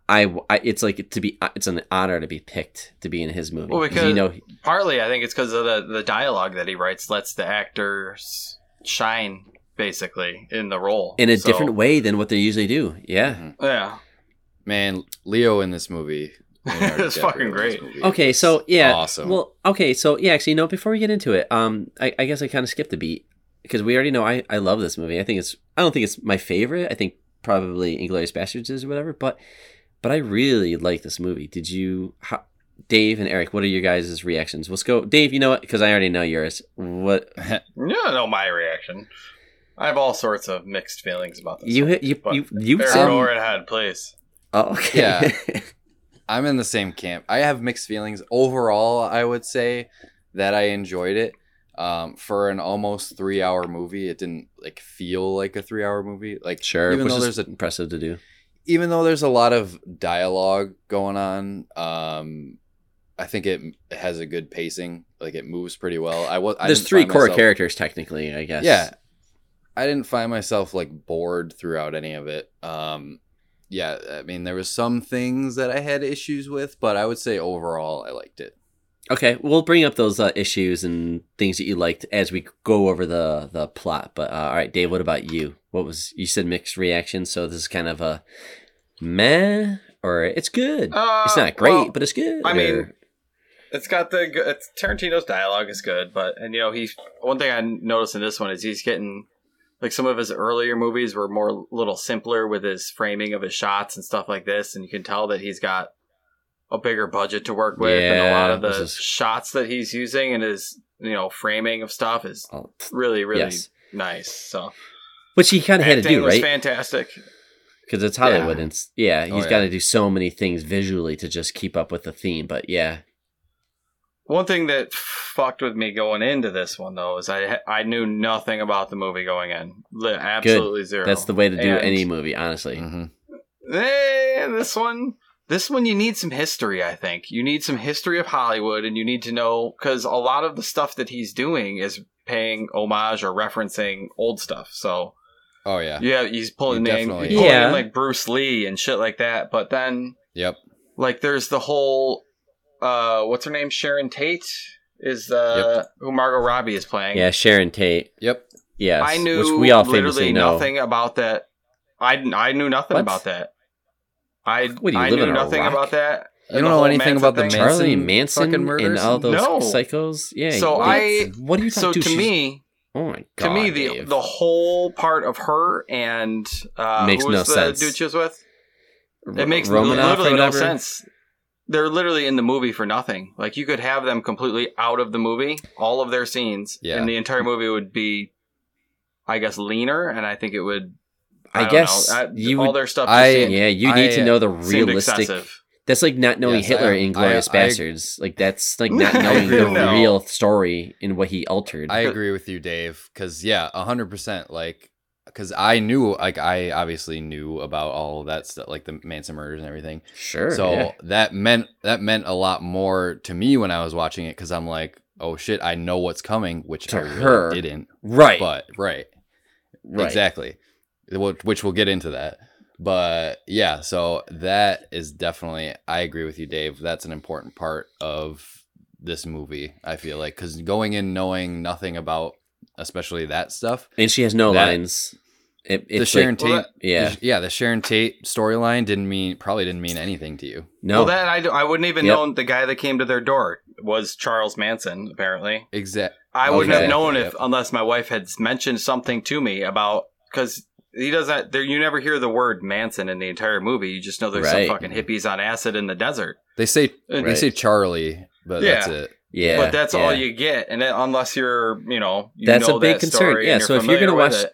I, I it's like to be, it's an honor to be picked to be in his movie. Well, 'Cause because- you know, Partly, I think it's because of the the dialogue that he writes lets the actors shine basically in the role in a So, different way than what they usually do. Yeah. Mhm. Yeah, Man, Leo in this movie. Leonardo *laughs* It's DiCaprio fucking great. Okay, so yeah, awesome. Well, okay, so yeah, actually, you no. Know, before we get into it, um, I, I guess I kind of skipped a beat because we already know I, I love this movie. I think it's I don't think it's my favorite. I think probably Inglourious Basterds is or whatever, but but I really like this movie. Did you, how, Dave and Eric? What are your guys' reactions? Let's go, Dave. You know what? Because I already know yours. What *laughs* you don't know my reaction. I have all sorts of mixed feelings about this. you one. hit you you you Eric, said? go right ahead. Oh, okay. Yeah. *laughs* I'm in the same camp. I have mixed feelings. Overall, I would say that I enjoyed it. Um, for an almost three hour movie, it didn't like feel like a three hour movie. Like sure. even which though is there's a impressive to do. even though there's a lot of dialogue going on, um, I think it, it has a good pacing. Like it moves pretty well. I was. There's didn't three core myself- characters technically, I guess. Yeah, I didn't find myself like bored throughout any of it. Um, yeah, I mean there was some things that I had issues with, but I would say overall I liked it. Okay, we'll bring up those uh, issues and things that you liked as we go over the the plot. But uh, all right, Dave, what about you? What was you said mixed reactions? So this is kind of a meh, or it's good. Uh, it's not great, well, but it's good. I mean, or- It's got the it's, Tarantino's dialogue is good, but and you know he one thing I noticed in this one is he's getting like some of his earlier movies were more little simpler with his framing of his shots and stuff like this, and you can tell that he's got a bigger budget to work with, and a lot of the is- shots that he's using and his you know framing of stuff is oh, really really yes, nice. So which he kind of had to acting do, was right? fantastic. Because it's Hollywood, Yeah. and it's, yeah, Oh, he's yeah. got to do so many things visually to just keep up with the theme. But yeah, One thing that fucked with me going into this one though is I I knew nothing about the movie going in, Li- absolutely zero. that's the way to do And- any movie, honestly. hmm Eh, this one, this one, you need some history. I think you need some history of Hollywood, and you need to know because a lot of the stuff that he's doing is paying homage or referencing old stuff. So Oh yeah. yeah, he's pulling You in, pulling Yeah. in like Bruce Lee and shit like that. But then Yep. like there's the whole uh what's her name Sharon Tate is uh who Margot Robbie is playing. Yeah, Sharon Tate. Yep. Yes, I knew which we all literally know. nothing about that. I, I knew nothing What? about that. I What, you I knew nothing rock? about that. You don't know whole anything about the thing. Manson Charlie Manson fucking and murders? all those No. psychos. Yeah. So what- I- what are you So talking to me, oh my god, to me, the Dave. the whole part of her and uh, Makes who was no the sense. dude she was with, it makes Romanoff literally no sense. They're literally in the movie for nothing. Like you could have them completely out of the movie, all of their scenes, Yeah. and the entire movie would be, I guess, leaner, and I think it would. I, don't guess know. I- you all would. their stuff. I- seemed, Yeah, you need I, to know the realistic. That's like not knowing Yes, Hitler I- in Glorious I- I- Bastards. Like that's like not *laughs* knowing the with real story in what he altered. I agree with you, Dave. Because yeah, hundred percent. Like, because I knew, like, I obviously knew about all of that stuff, like the Manson murders and everything. sure. so yeah. that meant that meant a lot more to me when I was watching it because I'm like, oh shit, I know what's coming, which To I really her. didn't. right, But right, right. exactly. Which we'll get into that. But yeah, so that is definitely. I agree with you, Dave. That's an important part of this movie. I feel like because going in knowing nothing about, especially that stuff, And she has no That- lines. It, the Sharon like, Tate, Well, yeah, the- yeah, the Sharon Tate storyline didn't mean probably didn't mean anything to you. no, Well, that I, I wouldn't even Yep. known the guy that came to their door was Charles Manson. Apparently, Exact. I wouldn't Okay. have known if Yep. unless my wife had mentioned something to me about because he doesn't. There, you never hear the word Manson in the entire movie. You just know there's Right. some fucking hippies on acid in the desert. They say And- they say Charlie, but that's it. Yeah, but that's all you get, and then, unless you're, you know, you That's a big that concern. Yeah, so if you're gonna watch- it.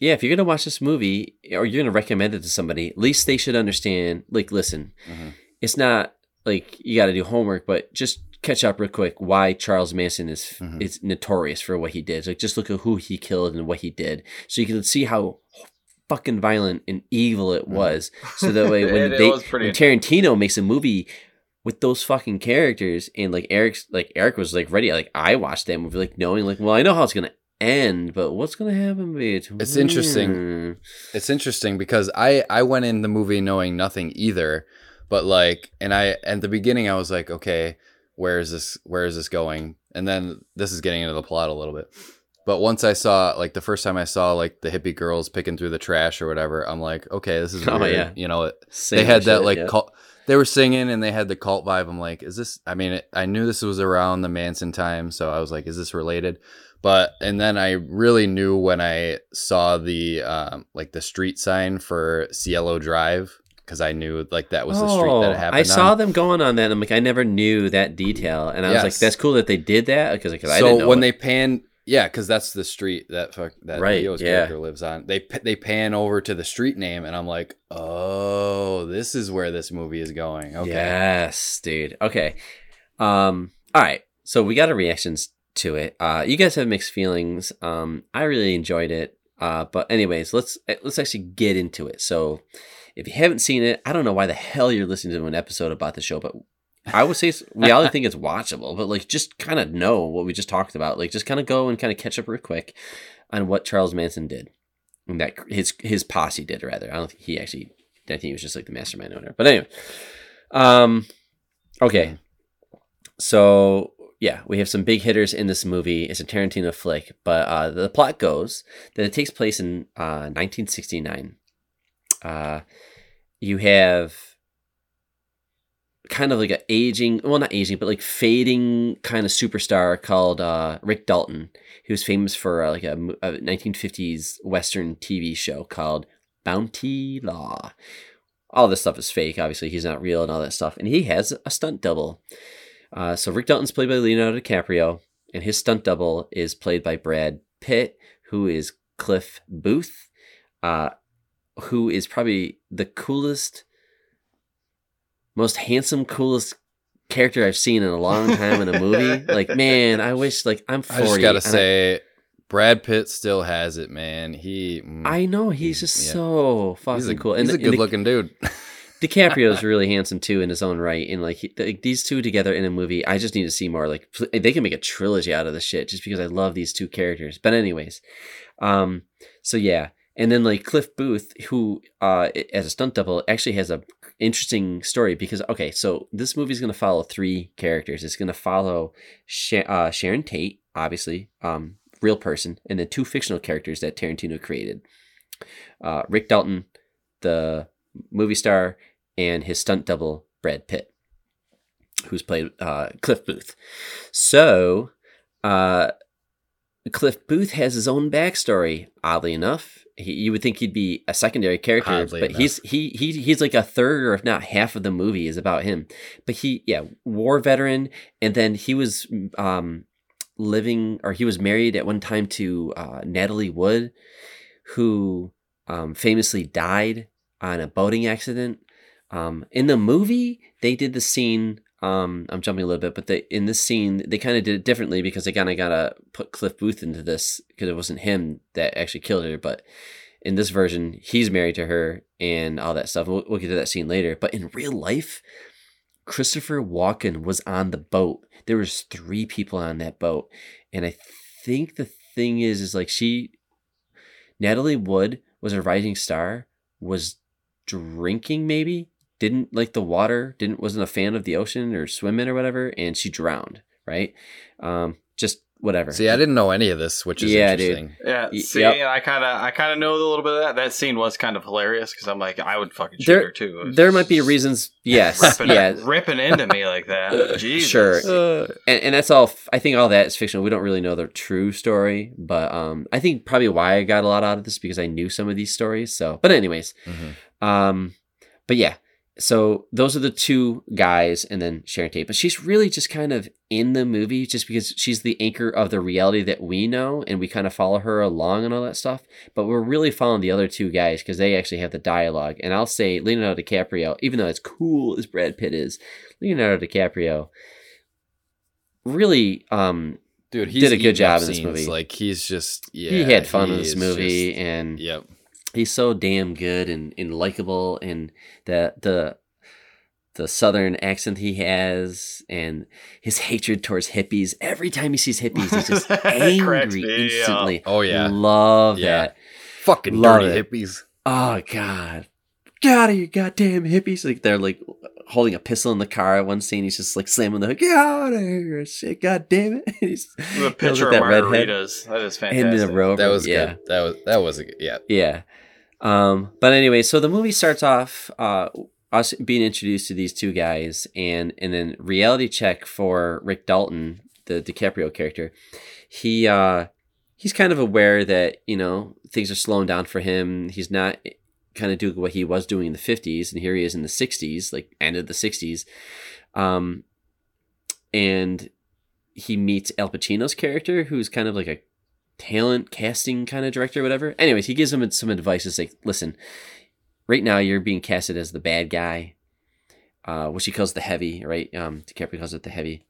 Yeah, if you're gonna watch this movie or you're gonna recommend it to somebody, at least they should understand. Like, listen, Mhm. it's not like you got to do homework, but just catch up real quick. Why Charles Manson is Mhm. is notorious for what he did. Like, just look at who he killed and what he did, so you can see how fucking violent and evil it Mhm. was. So that *laughs* way, when It- it they was when Tarantino makes a movie with those fucking characters, and like Eric's like Eric was like ready, like I watched that movie, like knowing like, well, I know how it's gonna end, but what's gonna happen? Between? It's interesting. Hmm. It's interesting because I I went in the movie knowing nothing either, but like, and I at the beginning I was like, okay, where is this? Where is this going? And then this is getting into the plot a little bit. But once I saw, like, the first time I saw like the hippie girls picking through the trash or whatever, I'm like, okay, this is *laughs* Oh, yeah. You know, Same they had that like yeah. cult. They were singing and they had the cult vibe. I'm like, is this? I mean, it, I knew this was around the Manson time, so I was like, is this related? But and then I really knew when I saw the um, like the street sign for Cielo Drive because I knew like that was the street that it happened. Oh, I saw on. them going on that. I'm like, I never knew that detail, and I was like, that's cool that they did that because I didn't So know when it. they pan, yeah, because that's the street that fuck that Right, Leo's yeah. character lives on. They they pan over to the street name, and I'm like, oh, this is where this movie is going. Okay, Yes, dude. Okay. Um. All right. So we got our reactions to it. Uh, you guys have mixed feelings. Um, I really enjoyed it. Uh, but anyways, let's let's actually get into it. So, if you haven't seen it, I don't know why the hell you're listening to an episode about the show, but I would say *laughs* we all think it's watchable. But like, just kind of know what we just talked about. Like, just kind of go and kind of catch up real quick on what Charles Manson did, and that his his posse did rather. I don't think he actually. I think he was just like the mastermind owner. But anyway, um, okay. So yeah, we have some big hitters in this movie. It's a Tarantino flick, but uh, the plot goes that it takes place in uh, 1969. Uh, you have kind of like a aging, well, not aging, but like fading kind of superstar called uh, Rick Dalton, who was famous for uh, like a, a 1950s Western TV show called Bounty Law. All this stuff is fake. Obviously, he's not real and all that stuff. And he has a stunt double. Uh, so Rick Dalton's played by Leonardo DiCaprio, and his stunt double is played by Brad Pitt, who is Cliff Booth, uh, who is probably the coolest, most handsome, coolest character I've seen in a long time in a movie. *laughs* like, man, I wish like I'm I forty. just gotta and I- say, Brad Pitt still has it, man. He, mm, I know he's just Yeah. so fucking he's a, cool. He's a good the- looking dude. *laughs* DiCaprio's really handsome too in his own right, and like, he, like these two together in a movie, I just need to see more. Like they can make a trilogy out of this shit just because I love these two characters. But anyways, um, so yeah, and then like Cliff Booth, who uh as a stunt double actually has a interesting story because okay, so this movie is gonna follow three characters. It's gonna follow Sha- uh, Sharon Tate, obviously, um, real person, and then two fictional characters that Tarantino created. Uh, Rick Dalton, the movie star, and his stunt double Brad Pitt, who's played uh, Cliff Booth. So, uh, Cliff Booth has his own backstory. Oddly enough, he, you would think he'd be a secondary character, Oddly but he's he he he's like a third or if not half of the movie is about him. But he, yeah, war veteran, and then he was um living or he was married at one time to uh, Natalie Wood, who um, famously died on a boating accident. Um, in the movie, they did the scene. Um, I'm jumping a little bit, but they in this scene they kind of did it differently because they kind of gotta put Cliff Booth into this because it wasn't him that actually killed her. But in this version, he's married to her and all that stuff. We'll, we'll get to that scene later. But in real life, Christopher Walken was on the boat. There was three people on that boat, and I think the thing is, is like she, Natalie Wood was a rising star, was drinking maybe, didn't like the water, didn't wasn't a fan of the ocean or swimming or whatever, and she drowned. Right, um, just whatever. See, I didn't know any of this, which is Yeah, dude. interesting. Yeah, see, yep. I kind of, I kind of know a little bit of that. That scene was kind of hilarious because I'm like, I would fucking shoot There- her too. There might be reasons. Yes, *laughs* ripping, yeah, ripping into me like that. *laughs* Jesus. Sure. and, and that's all. I think all that is fictional. We don't really know the true story, but um, I think probably why I got a lot out of this because I knew some of these stories. So, but anyways, Mhm. um, but yeah. So those are the two guys, and then Sharon Tate. But she's really just kind of in the movie, just because she's the anchor of the reality that we know, and we kind of follow her along and all that stuff. But we're really following the other two guys because they actually have the dialogue. And I'll say Leonardo DiCaprio, even though as cool as Brad Pitt is, Leonardo DiCaprio really um Dude, Did a good job up in this movie. Like he's just yeah, he had fun he in this movie just- and yep. He's so damn good and, and likable and the the the southern accent he has and his hatred towards hippies every time he sees hippies he's just *laughs* angry me up. instantly Oh yeah, love Yeah. that fucking Love dirty it. hippies. oh god get out of here goddamn hippies like they're like holding a pistol in the car at one scene he's just like slamming the hood get out of here shit god damn it *laughs* he's The He looks picture like of that redhead. margaritas. That is in fantastic. the rover That was yeah good. That was that was a good. Yeah. Yeah. Um, but anyway, so the movie starts off uh, us being introduced to these two guys, and and then reality check for Rick Dalton, the DiCaprio character. He uh, he's kind of aware that you know things are slowing down for him. He's not kind of doing what he was doing in the fifties, and here he is in the sixties, like end of the sixties. Um, and he meets Al Pacino's character, who's kind of like a talent casting kind of director, or whatever. Anyways, he gives him some advice. It's like, listen, right now you're being casted as the bad guy, uh, which he calls the heavy, right? Um, DiCaprio calls it the heavy.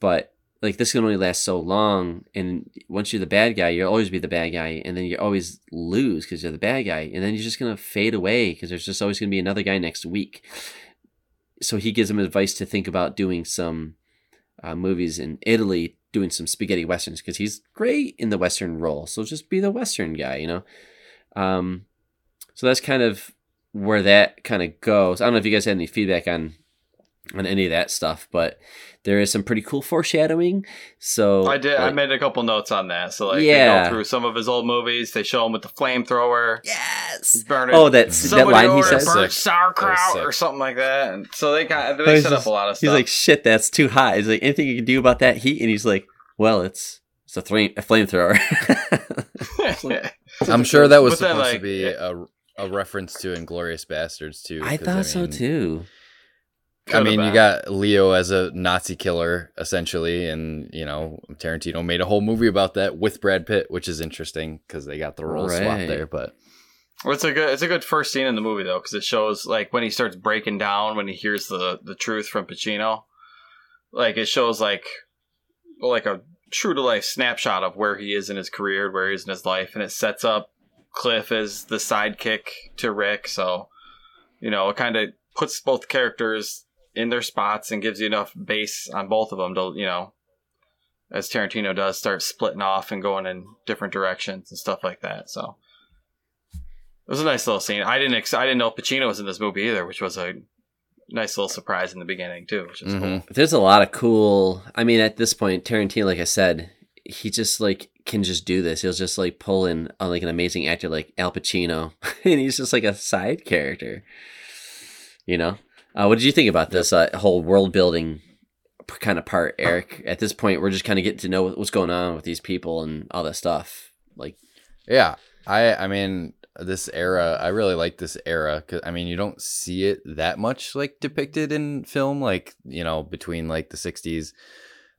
But like this can only last so long, and once you're the bad guy, you'll always be the bad guy, and then you always lose because you're the bad guy, and then you're just gonna fade away because there's just always gonna be another guy next week. So he gives him advice to think about doing some uh, movies in Italy doing some spaghetti westerns because he's great in the western role. So just be the western guy, you know. Um, so that's kind of where that kind of goes. I don't know if you guys had any feedback on on any of that stuff, but there is some pretty cool foreshadowing. So I did. I made a couple notes on that. So like, Yeah. they go through some of his old movies. They show him with the flamethrower. yes. Burn it. Oh, that that line he says. burnt sauerkraut or something like that. And so they got they he's set up a lot of stuff. He's like, shit, that's too hot. He's like, anything you can do about that heat? And he's like, well, it's it's a flame a flamethrower. *laughs* *laughs* I'm sure that was But then, supposed to like, be a, a reference to Inglourious Basterds too. I thought so mean, too. I mean, you got Leo as a Nazi killer essentially, and you know Tarantino made a whole movie about that with Brad Pitt, which is interesting because they got the role swap there. But Well, it's a good it's a good first scene in the movie though because it shows like when he starts breaking down when he hears the the truth from Pacino, like it shows like like a true to life snapshot of where he is in his career, where he is in his life, and it sets up Cliff as the sidekick to Rick. So you know it kind of puts both characters in their spots and gives you enough base on both of them to you know as Tarantino does start splitting off and going in different directions and stuff like that. So. It was a nice little scene. I didn't ex- I didn't know Pacino was in this movie either, which was a nice little surprise in the beginning too, which is cool. Mhm. There's a lot of cool. I mean, at this point, Tarantino, like I said, he just like can just do this. He'll just like pull in uh, like an amazing actor like Al Pacino, *laughs* and he's just like a side character. You know, uh, what did you think about this uh, whole world building kind of part, *clears throat* Eric? At this point, we're just kind of getting to know what's going on with these people and all that stuff. Like, yeah, I I mean this era, I really like this era because I mean you don't see it that much like depicted in film, like you know between like the '60s,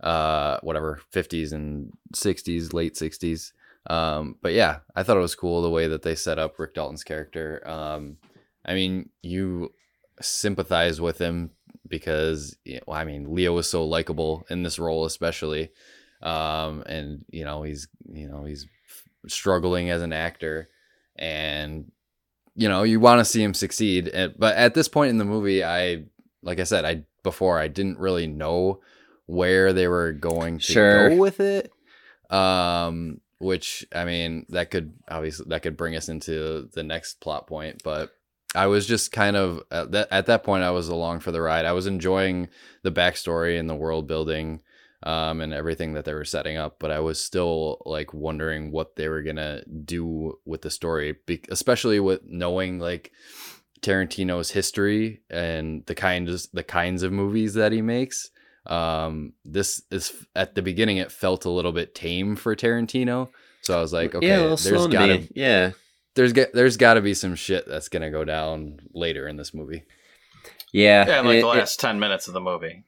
uh, whatever '50s and '60s, late '60s. Um, but yeah, I thought it was cool the way that they set up Rick Dalton's character. Um, I mean, you sympathize with him because, I mean, Leo was so likable in this role, especially. Um, and you know, he's you know he's struggling as an actor, and you know you want to see him succeed. And, but at this point in the movie, I like I said, I before I didn't really know where they were going to Sure. go with it. Um, which I mean, that could obviously that could bring us into the next plot point, but I was just kind of at that, at that point I was along for the ride. I was enjoying the backstory and the world building. um, and everything that they were setting up. But I was still like wondering what they were gonna do with the story, be- especially with knowing like Tarantino's history and the kinds the kinds of movies that he makes. Um, this is at the beginning it felt a little bit tame for Tarantino. So I was like, okay, yeah, there's gotta. Yeah, there's get there's got to be some shit that's gonna go down later in this movie. yeah, Yeah, like it- the it- last ten minutes of the movie.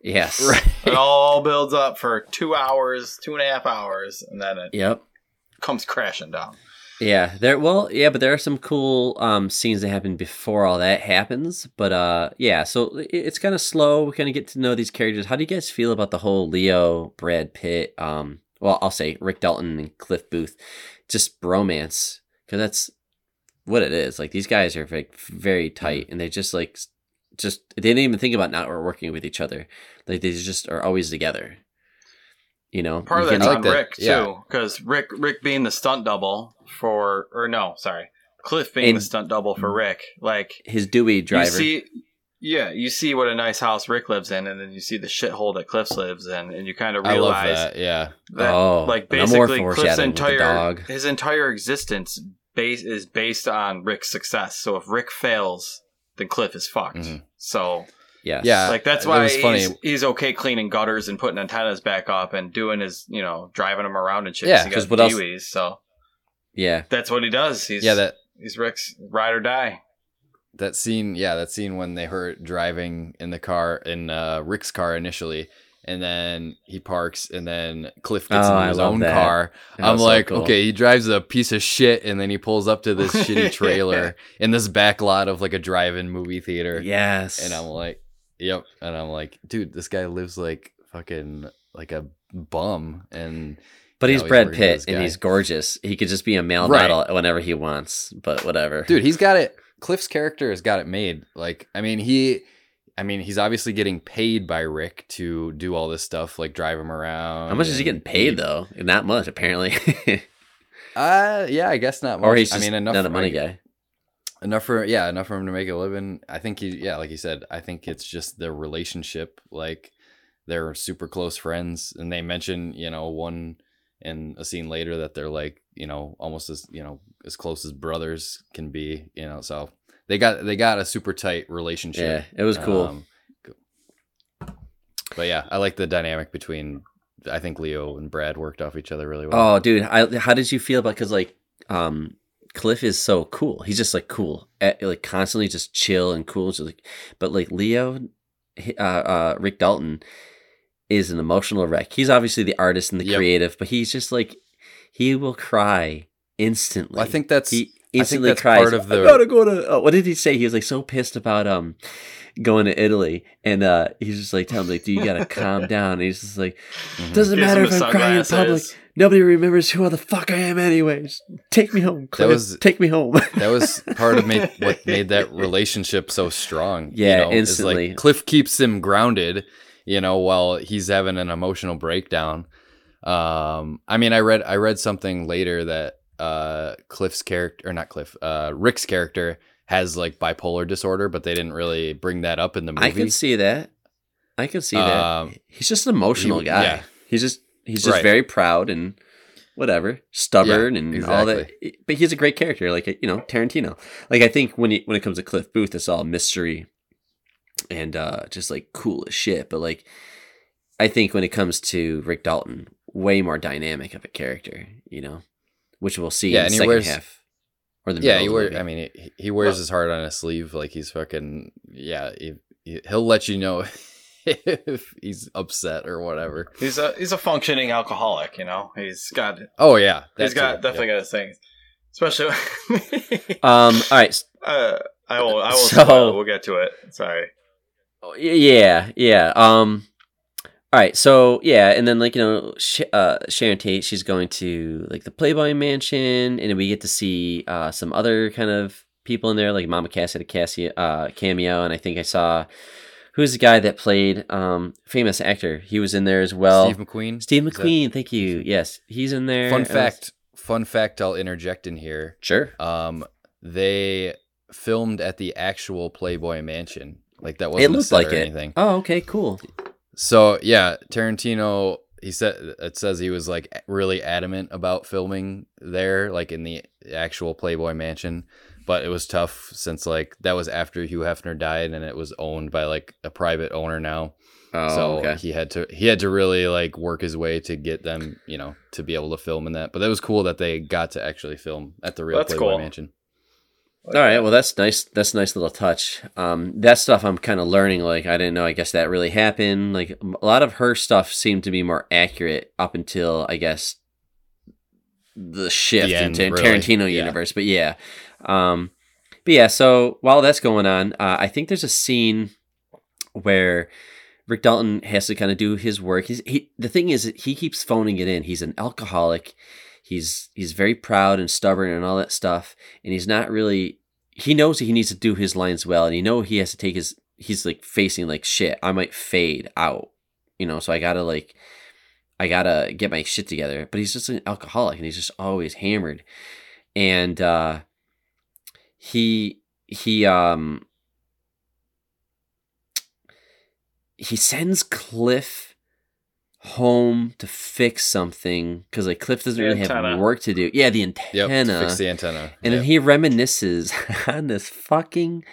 yes, right. It all builds up for two hours, two and a half hours, and then it Yep. comes crashing down. Yeah, there. Well, yeah, but there are some cool um, scenes that happen before all that happens. But uh, yeah, so it, it's kind of slow. We kind of get to know these characters. How do you guys feel about the whole Leo, Brad Pitt? Um, well, I'll say Rick Dalton and Cliff Booth, just bromance, because that's what it is. Like these guys are like very mm. tight, and they just like just they didn't even think about not working with each other. Like they just are always together. You know, Part of that's like on that, Rick too, because Rick Rick being the stunt double for, or no, sorry, Cliff being And- the stunt double for mm. Rick. Like his DUI driver. you see, yeah, you see what a nice house Rick lives in, and then you see the shithole that Cliff lives in, and you kind of I love realize that. Yeah. that, Oh, like basically Cliff's foreshadowing with the entire his entire existence base is based on Rick's success. So if Rick fails, then Cliff is fucked. Mhm. So yes. Yeah. like that's why was funny. he's, he's okay cleaning gutters and putting antennas back up and doing his you know driving them around and shit. Yeah, 'cause he 'cause got what else- so yeah. that's what he does. He's Yeah. That he's Rick's ride or die. that scene. Yeah. That scene when they heard driving in the car in uh, Rick's car initially. And then he parks, and then Cliff gets Oh, in his own that. car. That I'm was so like, cool. okay, he drives a piece of shit, and then he pulls up to this *laughs* shitty trailer in this back lot of like a drive-in movie theater. Yes. And I'm like, yep. And I'm like, dude, this guy lives like fucking like a bum. And but he's know, Brad Pitt and he's gorgeous. He could just be a male Right. model whenever he wants, but whatever. dude, he's got it. Cliff's character has got it made. Like, I mean, he, I mean, he's obviously getting paid by Rick to do all this stuff, like drive him around. How much is he getting paid though? Not much, apparently. *laughs* Uh, yeah, I guess not much. or he's just I mean, enough not a money guy. enough for yeah enough for him to make a living i think he yeah like you said i think it's just their relationship like they're super close friends and they mention you know one in a scene later that they're like you know almost as you know as close as brothers can be you know so they got they got a super tight relationship Yeah, it was cool. Um, but yeah i like the dynamic between i think leo and brad worked off each other really well oh, dude, I, how did you feel about? Because like, um, Cliff is so cool. He's just like cool, eh, like constantly just chill and cool. Just like, but like Leo, uh, uh, Rick Dalton is an emotional wreck. He's obviously the artist and the Yep. creative, but he's just like he will cry instantly. i think that's he instantly that's cries. part of the- I gotta go to. Oh, what did he say? He was like so pissed about um going to Italy, and uh he's just like telling me like, "Do you gotta calm *laughs* down?" And he's just like, Mhm. "Doesn't Gives matter if I'm crying in public. sunglasses. Nobody remembers who the fuck I am, anyways. Take me home, Cliff. was- Take me home." *laughs* that was part of ma- what *laughs* made that relationship so strong. Yeah, you know, instantly. Like Cliff keeps him grounded, you know, while he's having an emotional breakdown. Um, I mean, I read I read something later that uh, Cliff's character, or not Cliff, uh, Rick's character has like bipolar disorder, but they didn't really bring that up in the movie. I can see that. I can see that. Um, He's just an emotional he- guy. yeah. He's just he's just Right. very proud and whatever, stubborn and all that. But he's a great character, like you know Tarantino. Like I think when he, when it comes to Cliff Booth, it's all mystery and uh just like cool as shit. But like I think when it comes to Rick Dalton, way more dynamic of a character, you know, which we'll see Yeah, in the he second wears- half or the yeah, middle he of the wear. I mean, he, he wears his heart on his sleeve, like he's fucking. Yeah, he, he, he'll let you know *laughs* if he's upset or whatever. He's a he's a functioning alcoholic. You know, he's got Oh yeah, he's got too, definitely got his things. Especially, *laughs* um. All right. uh, I will I will *laughs* So- We'll get to it. Sorry. Oh, Yeah, yeah. Um, all right. So yeah, and then like you know, Sh- uh, Sharon Tate, she's going to like the Playboy Mansion, and we get to see uh some other kind of people in there, like Mama Cass had a Cassie uh cameo, and I think I saw who's the guy that played um famous actor. He was in there as well. Steve McQueen. Steve Is that- McQueen. Thank you. Yes, he's in there. Fun fact. Fun fact. I'll interject in here. Sure. Um, they filmed at the actual Playboy Mansion. Like that wasn't It a looked set like or it. anything. Oh, okay, cool. So yeah, Tarantino. He said it says he was like really adamant about filming there, like in the actual Playboy Mansion, but it was tough since like that was after Hugh Hefner died and it was owned by like a private owner now. Oh, so okay. he had to he had to really like work his way to get them, you know, to be able to film in that. But that was cool that they got to actually film at the real That's Playboy cool. Mansion. All right, well that's nice. That's a nice little touch. Um, that stuff I'm kind of learning. Like I didn't know. I guess that really happened. Like a lot of her stuff seemed to be more accurate up until I guess the shift The end, into really. Tarantino Yeah. universe. But yeah, um, but yeah. So while that's going on, uh, I think there's a scene where Rick Dalton has to kind of do his work. He's he. The thing is, he keeps phoning it in. He's an alcoholic. He's he's very proud and stubborn and all that stuff, and he's not really. He knows he needs to do his lines well, and he know he has to take his. He's like facing like shit. I might fade out, you know. So I gotta like, I gotta get my shit together. But he's just an alcoholic, and he's just always hammered, and uh he he um he sends Cliff home to fix something because like Cliff doesn't The really have work to do. Yeah, the Yep, antenna. to fix the antenna. and Yep. then he reminisces *laughs* on this fucking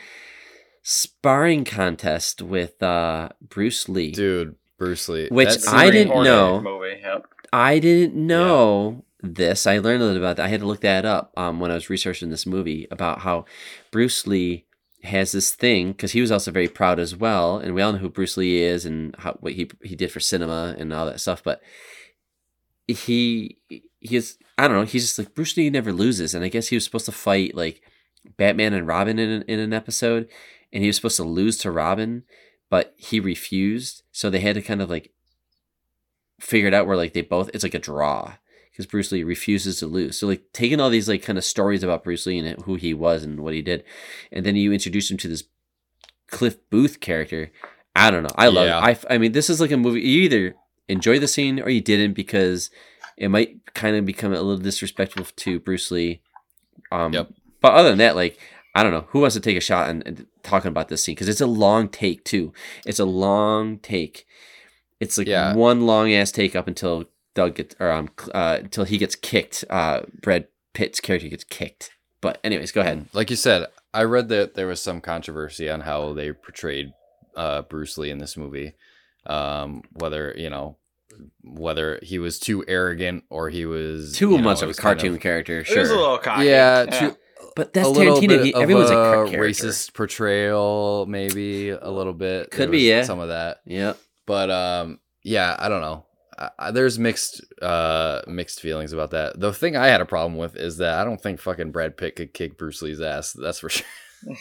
sparring contest with uh Bruce Lee. dude, Bruce Lee. Which That's- I didn't Corps know. Movie. Yep. I didn't know this. I learned a little about that. I had to look that up um, when I was researching this movie about how Bruce Lee has this thing because he was also very proud as well, and we all know who Bruce Lee is and how, what he he did for cinema and all that stuff. But he he is I don't know. He's just like Bruce Lee never loses, and I guess he was supposed to fight like Batman and Robin in an, in an episode, and he was supposed to lose to Robin, but he refused. So they had to kind of like figure it out where like they both it's like a draw because Bruce Lee refuses to lose. So like taking all these like kind of stories about Bruce Lee and who he was and what he did, and then you introduce him to this Cliff Booth character. I don't know. I love Yeah. it. I, I mean, this is like a movie. You either enjoy the scene or you didn't because it might kind of become a little disrespectful to Bruce Lee. Um, Yep. But other than that, like I don't know who wants to take a shot and, and talking about this scene because it's a long take too. It's a long take. It's like Yeah. one long ass take up until Doug gets or um uh until he gets kicked. Uh, Brad Pitt's character gets kicked. But anyways, go ahead. like you said, I read that there was some controversy on how they portrayed uh, Bruce Lee in this movie. Um, whether you know whether he was too arrogant or he was Too you know, much of a was kind cartoon character, It was a sure. little cocky. yeah, too, But that's a Tarantino. bit He, of everyone's a, a character. racist portrayal, maybe a little bit. Could There be, was yeah. some of that. Yeah, but um yeah i don't know I, there's mixed uh mixed feelings about that the thing i had a problem with is that i don't think fucking brad pitt could kick bruce lee's ass that's for *laughs* sure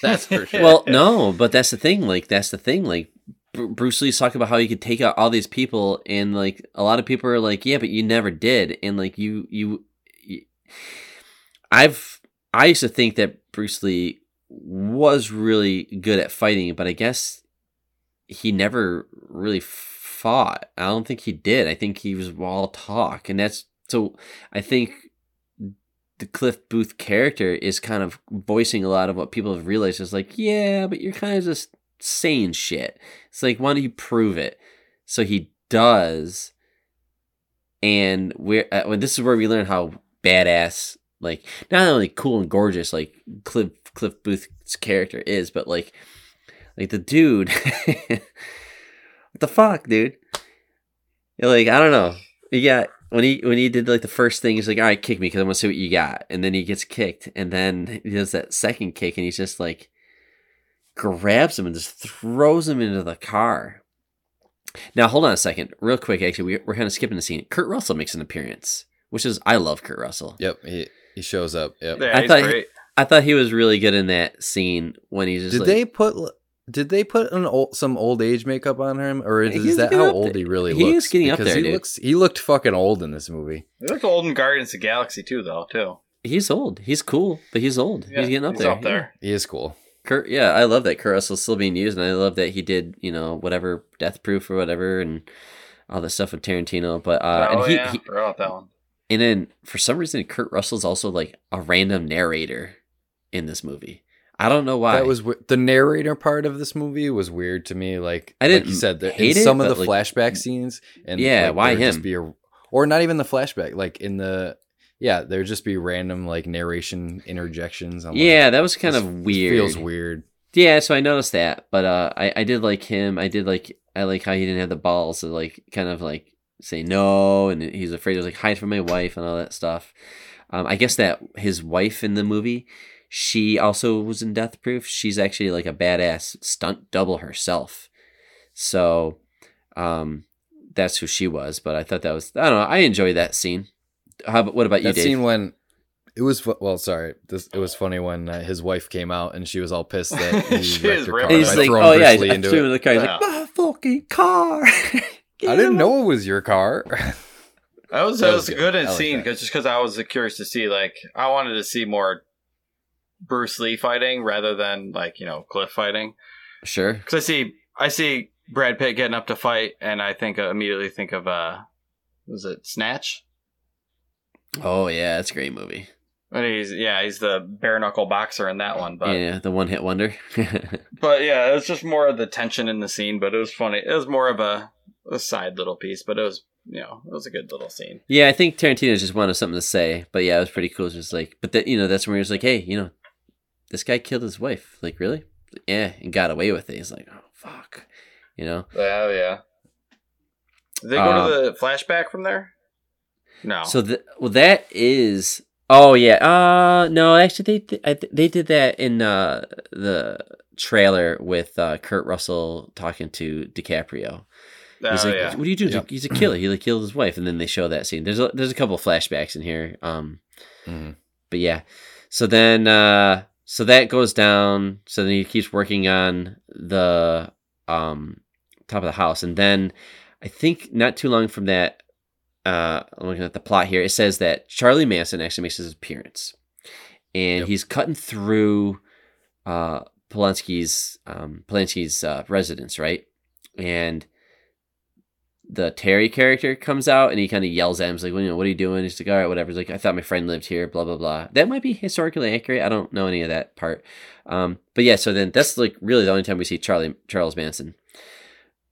that's for sure Well, no, but that's the thing. Like that's the thing. Like Br- Bruce Lee's talking about how he could take out all these people, and like a lot of people are like, "Yeah, but you never did." And like you, you, you I've I used to think that Bruce Lee was really good at fighting, but I guess he never really fought. I don't think he did. I think he was all talk, and that's so. I think the Cliff Booth character is kind of voicing a lot of what people have realized is like, yeah, but you're kind of just saying shit. It's like, why don't you prove it? So he does, and we're uh, well, this is where we learn how badass, like not only cool and gorgeous, like Cliff Cliff Booth's character is, but like, like the dude, *laughs* the fuck, dude? You're like, I don't know. You got when he when he did like the first thing, he's like, "All right, kick me because I want to see what you got." And then he gets kicked, and then he does that second kick, and he's just like grabs him and just throws him into the car. Now, hold on a second, real quick. Actually, we, we're kind of skipping the scene. Kurt Russell makes an appearance, which is I love Kurt Russell. yep he he shows up yep Yeah, I thought- great. I thought he was really good in that scene when he's just did like, they put did they put an old, some old age makeup on him or is He's that how old there. he really He is looks getting up Because there, he dude. looks he looked fucking old in this movie He looked old in Guardians of the Galaxy too, though. Too. he's old, he's cool, but he's old. Yeah, he's getting up he's there. Up there. he is cool Kurt, yeah, I love that Kurt Russell's still being used, and I love that he did, you know, whatever Death Proof or whatever, and all that stuff with Tarantino. But uh, oh and he, yeah, he, forgot that one. and then for some reason, Kurt Russell's also like a random narrator in this movie. I don't know why. That was the narrator part of this movie was weird to me. Like I didn't you said, hate in it, some of the like- flashback scenes, and Yeah, like, why him? Be a, or not even the flashback. Like in the yeah, there'd just be random like narration interjections. I'm like, yeah, that was kind of weird. Feels weird. Yeah, so I noticed that, but uh, I I did like him. I did like I like how he didn't have the balls to like kind of like say no, and he's afraid to like hide from my wife and all that stuff. Um, I guess that his wife in the movie, she also was in Death Proof. She's actually like a badass stunt double herself. So, um, that's who she was. But I thought that was I don't know. I enjoyed that scene. How about what about you, That Dave? scene when it was well, sorry, this it was funny when uh, his wife came out and she was all pissed that *laughs* he wrecked her car And he's by like, oh yeah, Lee I into threw him it. the car. He's Yeah. like, my fucking car. *laughs* I didn't know it was your car. *laughs* That was That that was was a good. good I scene because just because I was curious to see like I wanted to see more Bruce Lee fighting rather than like you know Cliff fighting Sure. because I see I see Brad Pitt getting up to fight and I think uh, immediately think of uh was it Snatch Oh yeah, that's a great movie. and he's yeah he's the bare knuckle boxer in that one but yeah, the one hit wonder. *laughs* but yeah it was just more of the tension in the scene but it was funny it was more of a, a side little piece but it was you know it was a good little scene yeah, I think Tarantino just wanted something to say, but yeah, it was pretty cool. It's just like, but that you know, that's when he was like, hey, you know, this guy killed his wife. Like, really? Yeah, and got away with it. He's like, oh fuck, you know. yeah yeah Did they go Um, to the flashback from there no So the, well, that is. Oh yeah. Uh no, actually they did- I they did that in uh the trailer with uh Kurt Russell talking to DiCaprio. He's Oh, like, yeah. "What do you do?" He's Yep. He's a killer. He like killed his wife, and then they show that scene. There's a, there's a couple of flashbacks in here. Um, Mhm. but yeah. So then, uh, so that goes down. So then he keeps working on the um top of the house, and then I think not too long from that, uh, I'm looking at the plot here. It says that Charlie Manson actually makes his appearance, and Yep. he's cutting through uh Polanski's um Polanski's uh, residence, right? And the Terry character comes out and he kind of yells at him. He's like, well, you know, what are you doing? He's like, all right, whatever. He's like, I thought my friend lived here, blah, blah, blah. That might be historically accurate. I don't know any of that part. Um, but yeah, so then that's like really the only time we see Charlie, Charles Manson.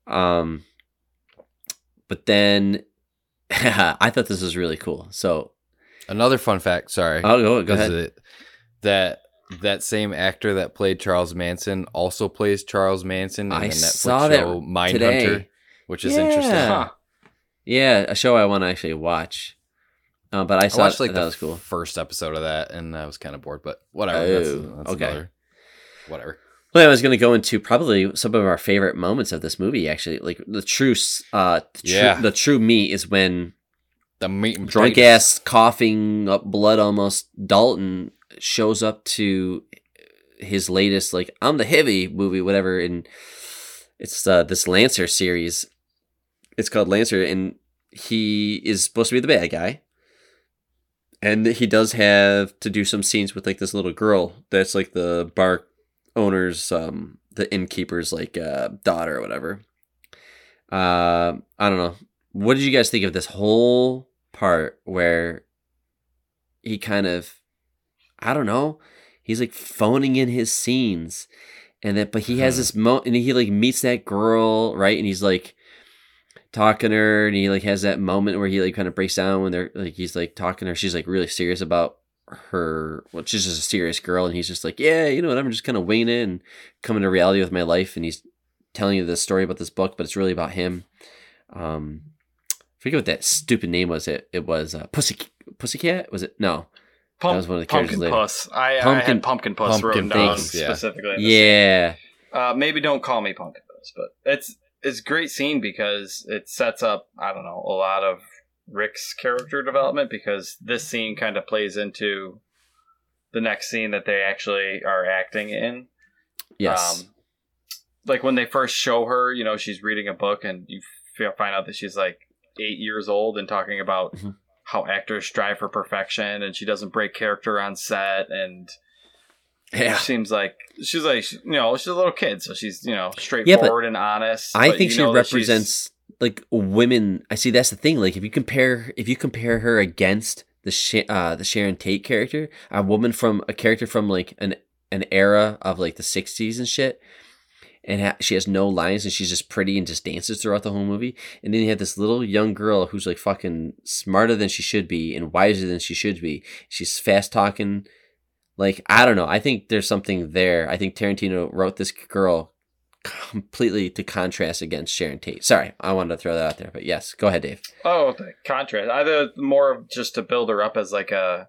Um, but then *laughs* I thought this was really cool. So Another fun fact. Sorry. I'll go, go ahead. it- that that same actor that played Charles Manson also plays Charles Manson in I the Netflix saw that show Mindhunter, today. Which is Yeah. interesting. Huh. Yeah, a show I want to actually watch. Uh, but I I saw watched like that the was cool. first episode of that, and I was kind of bored. But whatever. Oh, that's okay. another- whatever. Well, I was going to go into probably some of our favorite moments of this movie. Actually, like the true, uh, the true, Yeah. the true meat is when The meat and drunk potatoes. ass, coughing up blood, almost Dalton shows up to his latest, like I'm the heavy movie, whatever, and it's uh, this Lancer series. It's called Lancer, and he is supposed to be the bad guy. And he does have to do some scenes with like this little girl that's like the bar owner's um the innkeeper's like uh daughter or whatever. Uh I don't know. What did you guys think of this whole part where he kind of I don't know, he's like phoning in his scenes and that but he has Hmm. this mo and he like meets that girl, right? And he's like talking to her and he like has that moment where he like kind of breaks down when they're like he's like talking to her she's like really serious about her well she's just a serious girl and he's just like yeah you know what i'm just kind of winging it and coming to reality with my life and he's telling you this story about this book but it's really about him um I forget what that stupid name was it it was uh, pussy pussycat was it no Pump, That was one of the characters pumpkin later. puss. I, I Pumpkin- had pumpkin puss Pumpkin written down Puss, yeah. specifically. in yeah Uh, maybe don't call me Pumpkin Puss, but it's it's a great scene because it sets up I don't know a lot of Rick's character development because this scene kind of plays into the next scene that they actually are acting in. yes Um, like when they first show her, you know, she's reading a book and you find out that she's like eight years old and talking about Mhm. how actors strive for perfection and she doesn't break character on set and yeah seems like she's like you know she's a little kid so she's you know straightforward and honest I think she know that she's- represents like women. I see that's the thing. Like if you compare if you compare her against the Sha- uh, the Sharon Tate character, a woman from a character from like an an era of like the '60s and shit, and ha- she has no lines and she's just pretty and just dances throughout the whole movie. And then you have this little young girl who's like fucking smarter than she should be and wiser than she should be. She's fast talking. Like I don't know. I think there's something there. I think Tarantino wrote this girl completely to contrast against Sharon Tate. Sorry, I wanted to throw that out there, but yes, go ahead, Dave. Oh, the contrast. Either more of just to build her up as like a,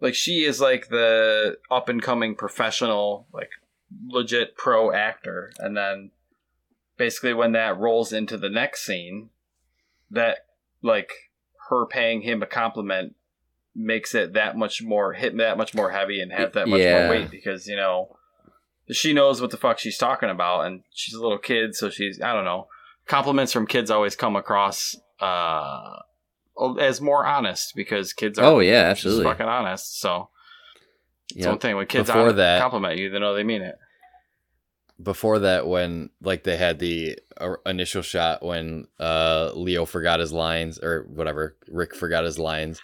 like she is like the up and coming professional, like legit pro actor, and then basically when that rolls into the next scene, that like her paying him a compliment makes it that much more hit that much more heavy and have that much Yeah. more weight because you know she knows what the fuck she's talking about and she's a little kid so she's i don't know compliments from kids always come across uh as more honest because kids are Oh yeah, absolutely. fucking honest so it's Yep. one thing when kids Before that- compliment you they know they mean it before that when like they had the uh, initial shot when uh leo forgot his lines or whatever rick forgot his lines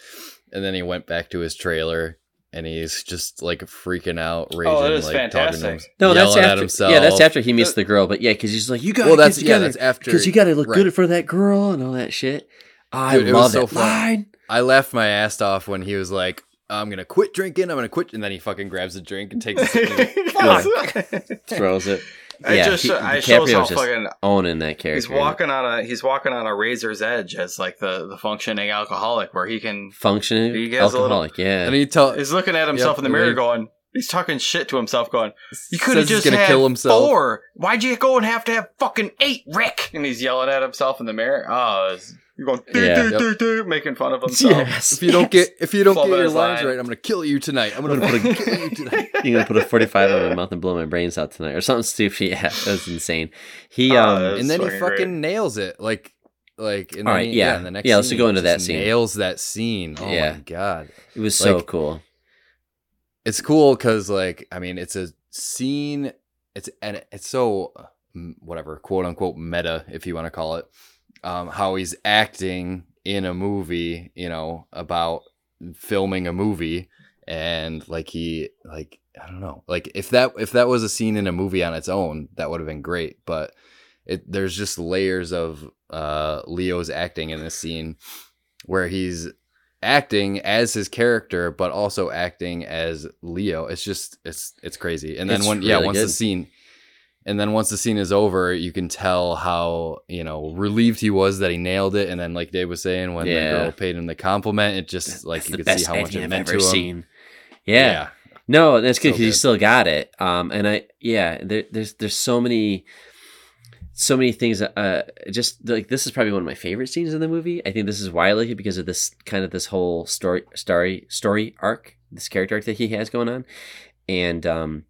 and then he went back to his trailer and he's just like freaking out oh, raging Oh, that is like talking to fantastic. him, No, that's yelling at after. himself. Yeah, that's after he meets the girl. But yeah, because he's like, you got to well get that's yeah that's after because you got to look right. good for that girl and all that shit. I Dude, it was love so that fun. i laughed my ass off when he was like i'm gonna quit drinking i'm gonna quit and then he fucking grabs a drink and takes it, *laughs* and like, *laughs* Throws it. I Yeah, just he- uh, I shows how DiCaprio's fucking owning that character. he's walking on a he's walking on a razor's edge as like the the functioning alcoholic where he can functioning He has a little- alcoholic. yeah. and he tell he's looking at himself Yep, in the mirror then- going he's talking shit to himself going you could have just gonna had kill himself four why'd you go and have to have fucking eight rick and he's yelling at himself in the mirror oh it's- you're going "Doo, Yeah. doo, Yep. doo, doo," making fun of *laughs* himself yes. If you don't get if you don't get your lines line. right, I'm gonna kill you tonight. I'm I'm gonna gonna *laughs* put fucking kill you a, tonight. *laughs* you're gonna put a 45 on my mouth and blow my brains out tonight, or something stupid. Yeah, that was insane. He Oh, um, that's and then he fucking fucking great. nails it. Like like in All the, right, yeah. in the next Yeah, let's scene, go into that scene. Nails that scene. Oh Yeah. my god. it was so like- cool. It's cool cuz like I mean it's a scene it's and it's so uh, whatever, quote unquote meta if you want to call it. Um how he's acting in a movie, you know, about filming a movie and like he like I don't know. Like if that if that was a scene in a movie on its own, that would have been great, but it there's just layers of uh Leo's acting in this scene where he's acting as his character but also acting as Leo. It's just it's it's crazy. And then It's when yeah, really once the scene and then once the scene is over, you can tell how, you know, relieved he was that he nailed it. And then like Dave was saying, when Yeah. the girl paid him the compliment, it just like That's you the could see how much it meant ever to him. seen. Yeah. No, that's good So because you good. still got it. Um, and I, yeah, there, there's there's so many, so many things. Uh, just like this is probably one of my favorite scenes in the movie. I think this is why I like it because of this kind of this whole story, story, story arc, this character arc that he has going on, and um,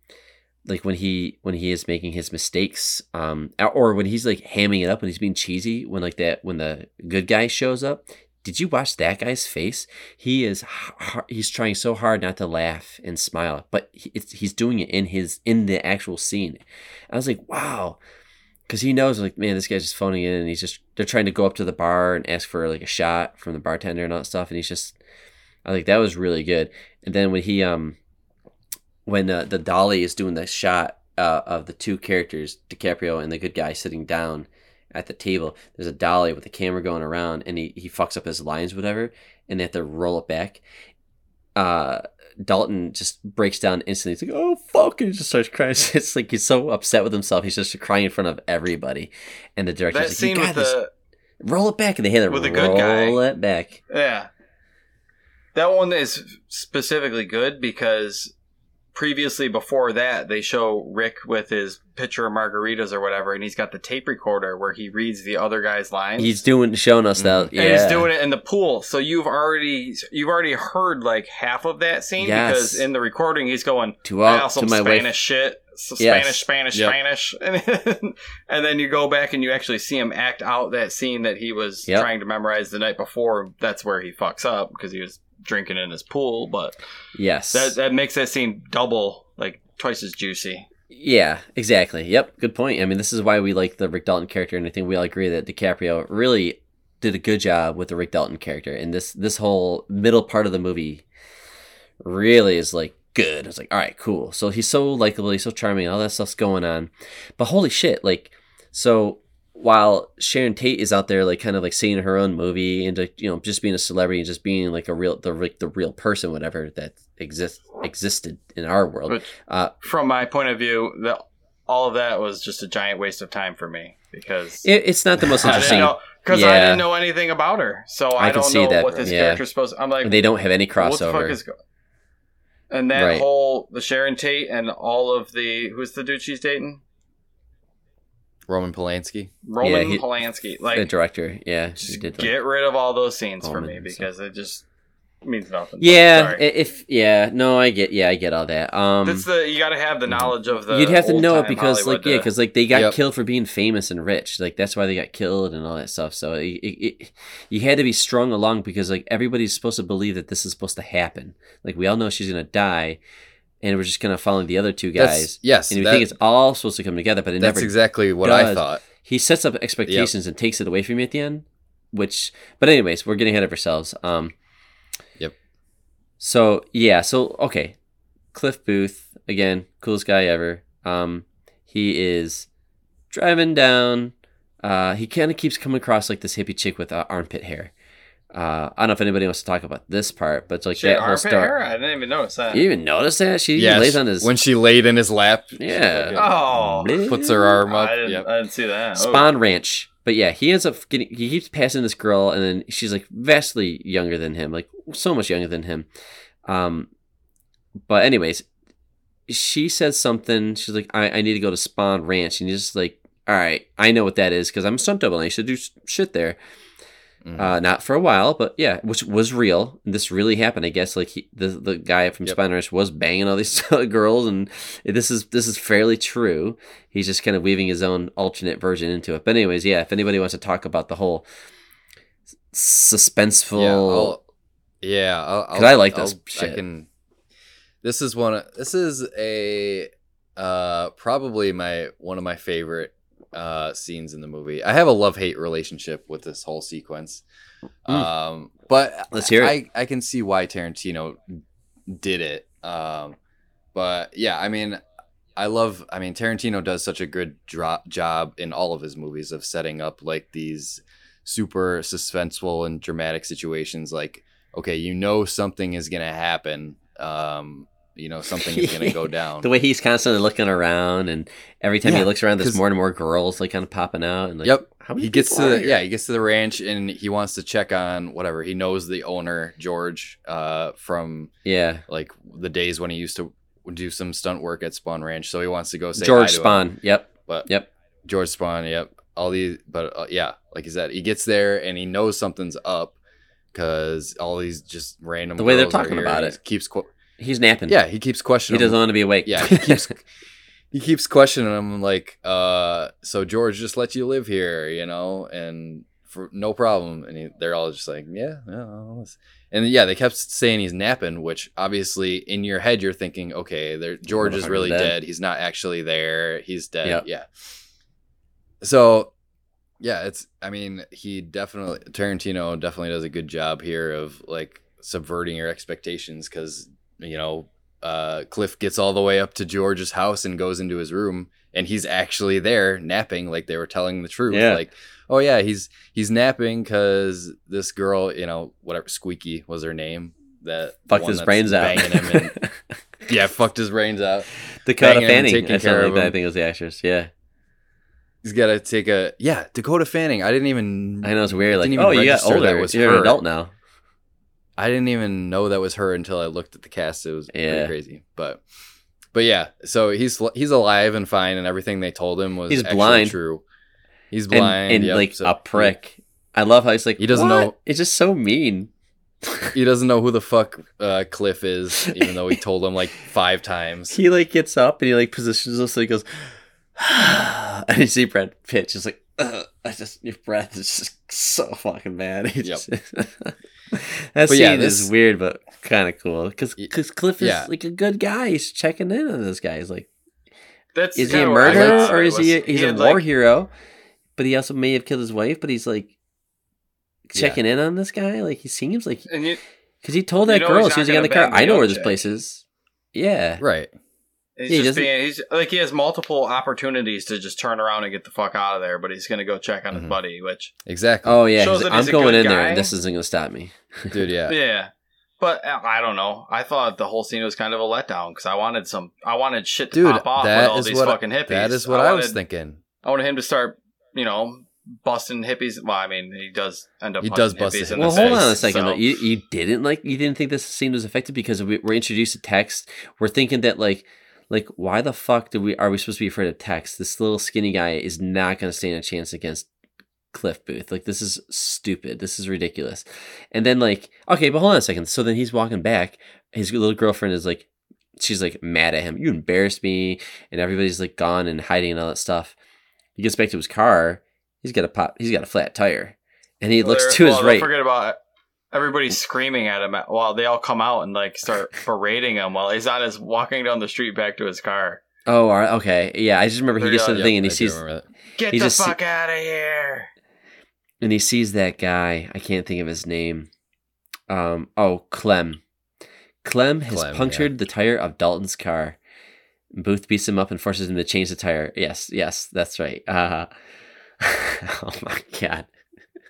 like when he when he is making his mistakes, um, or when he's like hamming it up when he's being cheesy, when like that when the good guy shows up. Did you watch that guy's face? He is he's trying so hard not to laugh and smile, but he's doing it in his in the actual scene. I was like, wow, because he knows like, man, this guy's just phoning in, and he's just they're trying to go up to the bar and ask for like a shot from the bartender and all that stuff, and he's just, I think that was really good. And then when he um, when uh, the dolly is doing the shot uh, of the two characters, DiCaprio and the good guy sitting down at the table. There's a dolly with the camera going around, and he, he fucks up his lines, whatever, and they have to roll it back. Uh, Dalton just breaks down instantly. He's like, "Oh fuck!" and he just starts crying. *laughs* It's like he's so upset with himself. He's just crying in front of everybody, and the director's that like, scene "You with got this. the Roll it back," and they had to with roll good guy. it back. Yeah. That one is specifically good because previously before that they show Rick with his pitcher of margaritas or whatever and he's got the tape recorder where he reads the other guy's lines. He's doing, showing us mm. that. Yeah, and he's doing it in the pool. So you've already you've already heard like half of that scene Yes. because in the recording he's going to all also to my Spanish wife. shit. So Yes. Spanish, Spanish, Yep. Spanish, *laughs* and then, and then you go back and you actually see him act out that scene that he was Yep. trying to memorize the night before. That's where he fucks up because he was drinking in his pool. But Yes, that that makes that scene double, like twice as juicy. Yeah, exactly. Yep, good point. I mean, this is why we like the Rick Dalton character, and I think we all agree that DiCaprio really did a good job with the Rick Dalton character. And this this whole middle part of the movie really is like good. It's like, all right, cool. So he's so likable, he's so charming, all that stuff's going on. But holy shit, like, so while Sharon Tate is out there, like, kind of like seeing her own movie and like, you know, just being a celebrity and just being like a real, the like the real person, whatever that exists existed in our world. But Uh, from my point of view, that all of that was just a giant waste of time for me because it, it's not the most interesting. because I Yeah. didn't know anything about her, so I, I don't know that, what this yeah. character's supposed. I'm like, They don't have any the crossover. is and that Right. whole the Sharon Tate and all of the who's the dude she's dating, Roman Polanski. Roman Yeah, he- Polanski. Like the director, yeah, he just did, like- get rid of all those scenes for me and stuff. because it just means nothing. Yeah, Sorry. if yeah, no, I get yeah, I get all that. Um, That's the you got to have the knowledge of the. you'd have to know it because Hollywood like yeah, because like they got Yep. killed for being famous and rich. Like that's why they got killed and all that stuff. So it, it, it, you had to be strung along because like everybody's supposed to believe that this is supposed to happen. Like we all know she's gonna die, and we're just gonna follow the other two That's- guys. yes, and we that- think it's all supposed to come together, but it That's never exactly what I thought. he sets up expectations and takes it away from you at the end which but anyways we're getting ahead of ourselves um Yep. so yeah so okay cliff booth again coolest guy ever um he is driving down uh he kind of keeps coming across like this hippie chick with uh, armpit hair uh i don't know if anybody wants to talk about this part but it's like She that whole armpit story hair? I didn't even notice that. you even notice that she Yeah, lays on his when she laid in his lap. yeah Oh. Puts her arm up. I didn't, Yep. I didn't see that. Oh. Spahn Ranch. But yeah, he ends up getting. He keeps passing this girl, and then she's like vastly younger than him, like so much younger than him. Um, but anyways, she says something. She's like, "I, I need to go to Spahn Ranch," and he's just like, "All right, I know what that is because I'm a stunt double. and I used to do shit there. Mhm. Uh, not for a while, but yeah, which was real. This really happened, I guess. Like he, the the guy from Yep. Spahn was banging all these *laughs* girls, and this is this is fairly true. He's just kind of weaving his own alternate version into it. But anyways, yeah, if anybody wants to talk about the whole suspenseful, Yeah, I'll, yeah. I like this I'll- shit. I can. This is one. of- This is a uh probably my one of my favorite uh scenes in the movie. I have a love hate relationship with this whole sequence. Um, but Mm. Let's hear it. I I can see why Tarantino did it. Um, but yeah, I mean, I love. I mean, Tarantino does such a good dro- job in all of his movies of setting up like these super suspenseful and dramatic situations. Like, okay, you know something is gonna happen. Um, you know something is gonna go *laughs* down. the way he's constantly looking around, and every time he looks around, there's more and more girls like kind of popping out. And like, Yep. how many he gets to the, yeah he gets to the ranch and he wants to check on whatever he knows the owner george uh from yeah. like the days when he used to do some stunt work at spahn ranch so he wants to go say George hi to him. Spahn. Yep. but Yep. george spahn yep all these but uh, yeah like he said he gets there and he knows something's up because all these just random The way they're talking about it. keeps que- He's napping. yeah he keeps questioning. He doesn't want to be awake. yeah *laughs* he keeps he keeps questioning him like uh so george just let you live here you know and for no problem and he, they're all just like yeah yeah and yeah they kept saying he's napping which obviously in your head you're thinking okay there george is really dead. dead. he's not actually there he's dead Yep. yeah so yeah it's i mean he definitely tarantino definitely does a good job here of like subverting your expectations because you know uh, Cliff gets all the way up to George's house and goes into his room, and he's actually there napping, like they were telling the truth. Yeah. Like, oh yeah, he's he's napping because this girl, you know, whatever Squeaky was her name, that Fucked his brains out. and, *laughs* yeah, fucked his brains out. *laughs* Dakota banging him and Fanning. taking care like of that. I think it was the actress. Yeah. He's got to take a yeah, Dakota Fanning. I didn't even I know it's weird. Like, oh, you got that older. was You're her. an adult now. I didn't even know that was her until I looked at the cast. It was Yeah. pretty crazy, but but yeah. So he's he's alive and fine, and everything they told him was He's blind. True. He's blind and yep, like so a prick. I love how he's like, He doesn't "What?" know- It's just so mean. He, he doesn't know who the fuck uh, Cliff is, *laughs* even though he told him like five times. he like gets up and he like positions himself. So he goes, *sighs* and you see Brad Pitt just like, Ugh, I just your breath is just so fucking bad. *laughs* He Yep. just- *laughs* *laughs* that scene yeah, is weird, but kind of cool because Y- Cliff is yeah. like a good guy. He's checking in on this guy. He's like, That's is he a kinda what I murderer or is it is he? A, he's he a war like- hero, but he also may have killed his wife. But he's like checking in on this guy. Like he seems like because he told You that know girl he's she not was getting in the car. I know where this chick. place is. Yeah. Right. He's He just being, he's like he has multiple opportunities to just turn around and get the fuck out of there, but he's gonna go check on his Mhm. buddy, which Exactly. Oh yeah. Shows he's- that I'm he's a going good in there, and this isn't going to stop me. *laughs* Dude, yeah. yeah. But uh, I don't know. I thought the whole scene was kind of a letdown because I wanted some, I wanted shit to Dude, pop off with all these what fucking hippies. that is what I, was thinking. I wanted him to start, you know, busting hippies. Well, I mean, he does end up. He does bust hippies a in Well, the hold face, on a second. so- You you didn't like you didn't think this scene was effective because we, we're introduced to text. We're thinking that like like why the fuck do we are we supposed to be afraid of text? This little skinny guy is not going to stand a chance against Cliff Booth. Like this is stupid. This is ridiculous. And then like okay, but hold on a second. So then he's walking back. His little girlfriend is like she's like mad at him. You embarrassed me, and everybody's like gone and hiding and all that stuff. He gets back to his car. He's got a pop. He's got a flat tire, and he Well, looks to his well, don't right. Forget about everybody screaming at him while they all come out and like start *laughs* berating him while he's on his walking down the street back to his car. Oh, okay. Yeah, I just remember he gets to the thing and he sees. Get He the just see- fuck out of here! and he sees that guy. I can't think of his name. Um. Oh, Clem. Clem has Clem, punctured the tire of Dalton's car. Booth beats him up and forces him to change the tire. Yes, yes, that's right. Uh, *laughs* oh my god.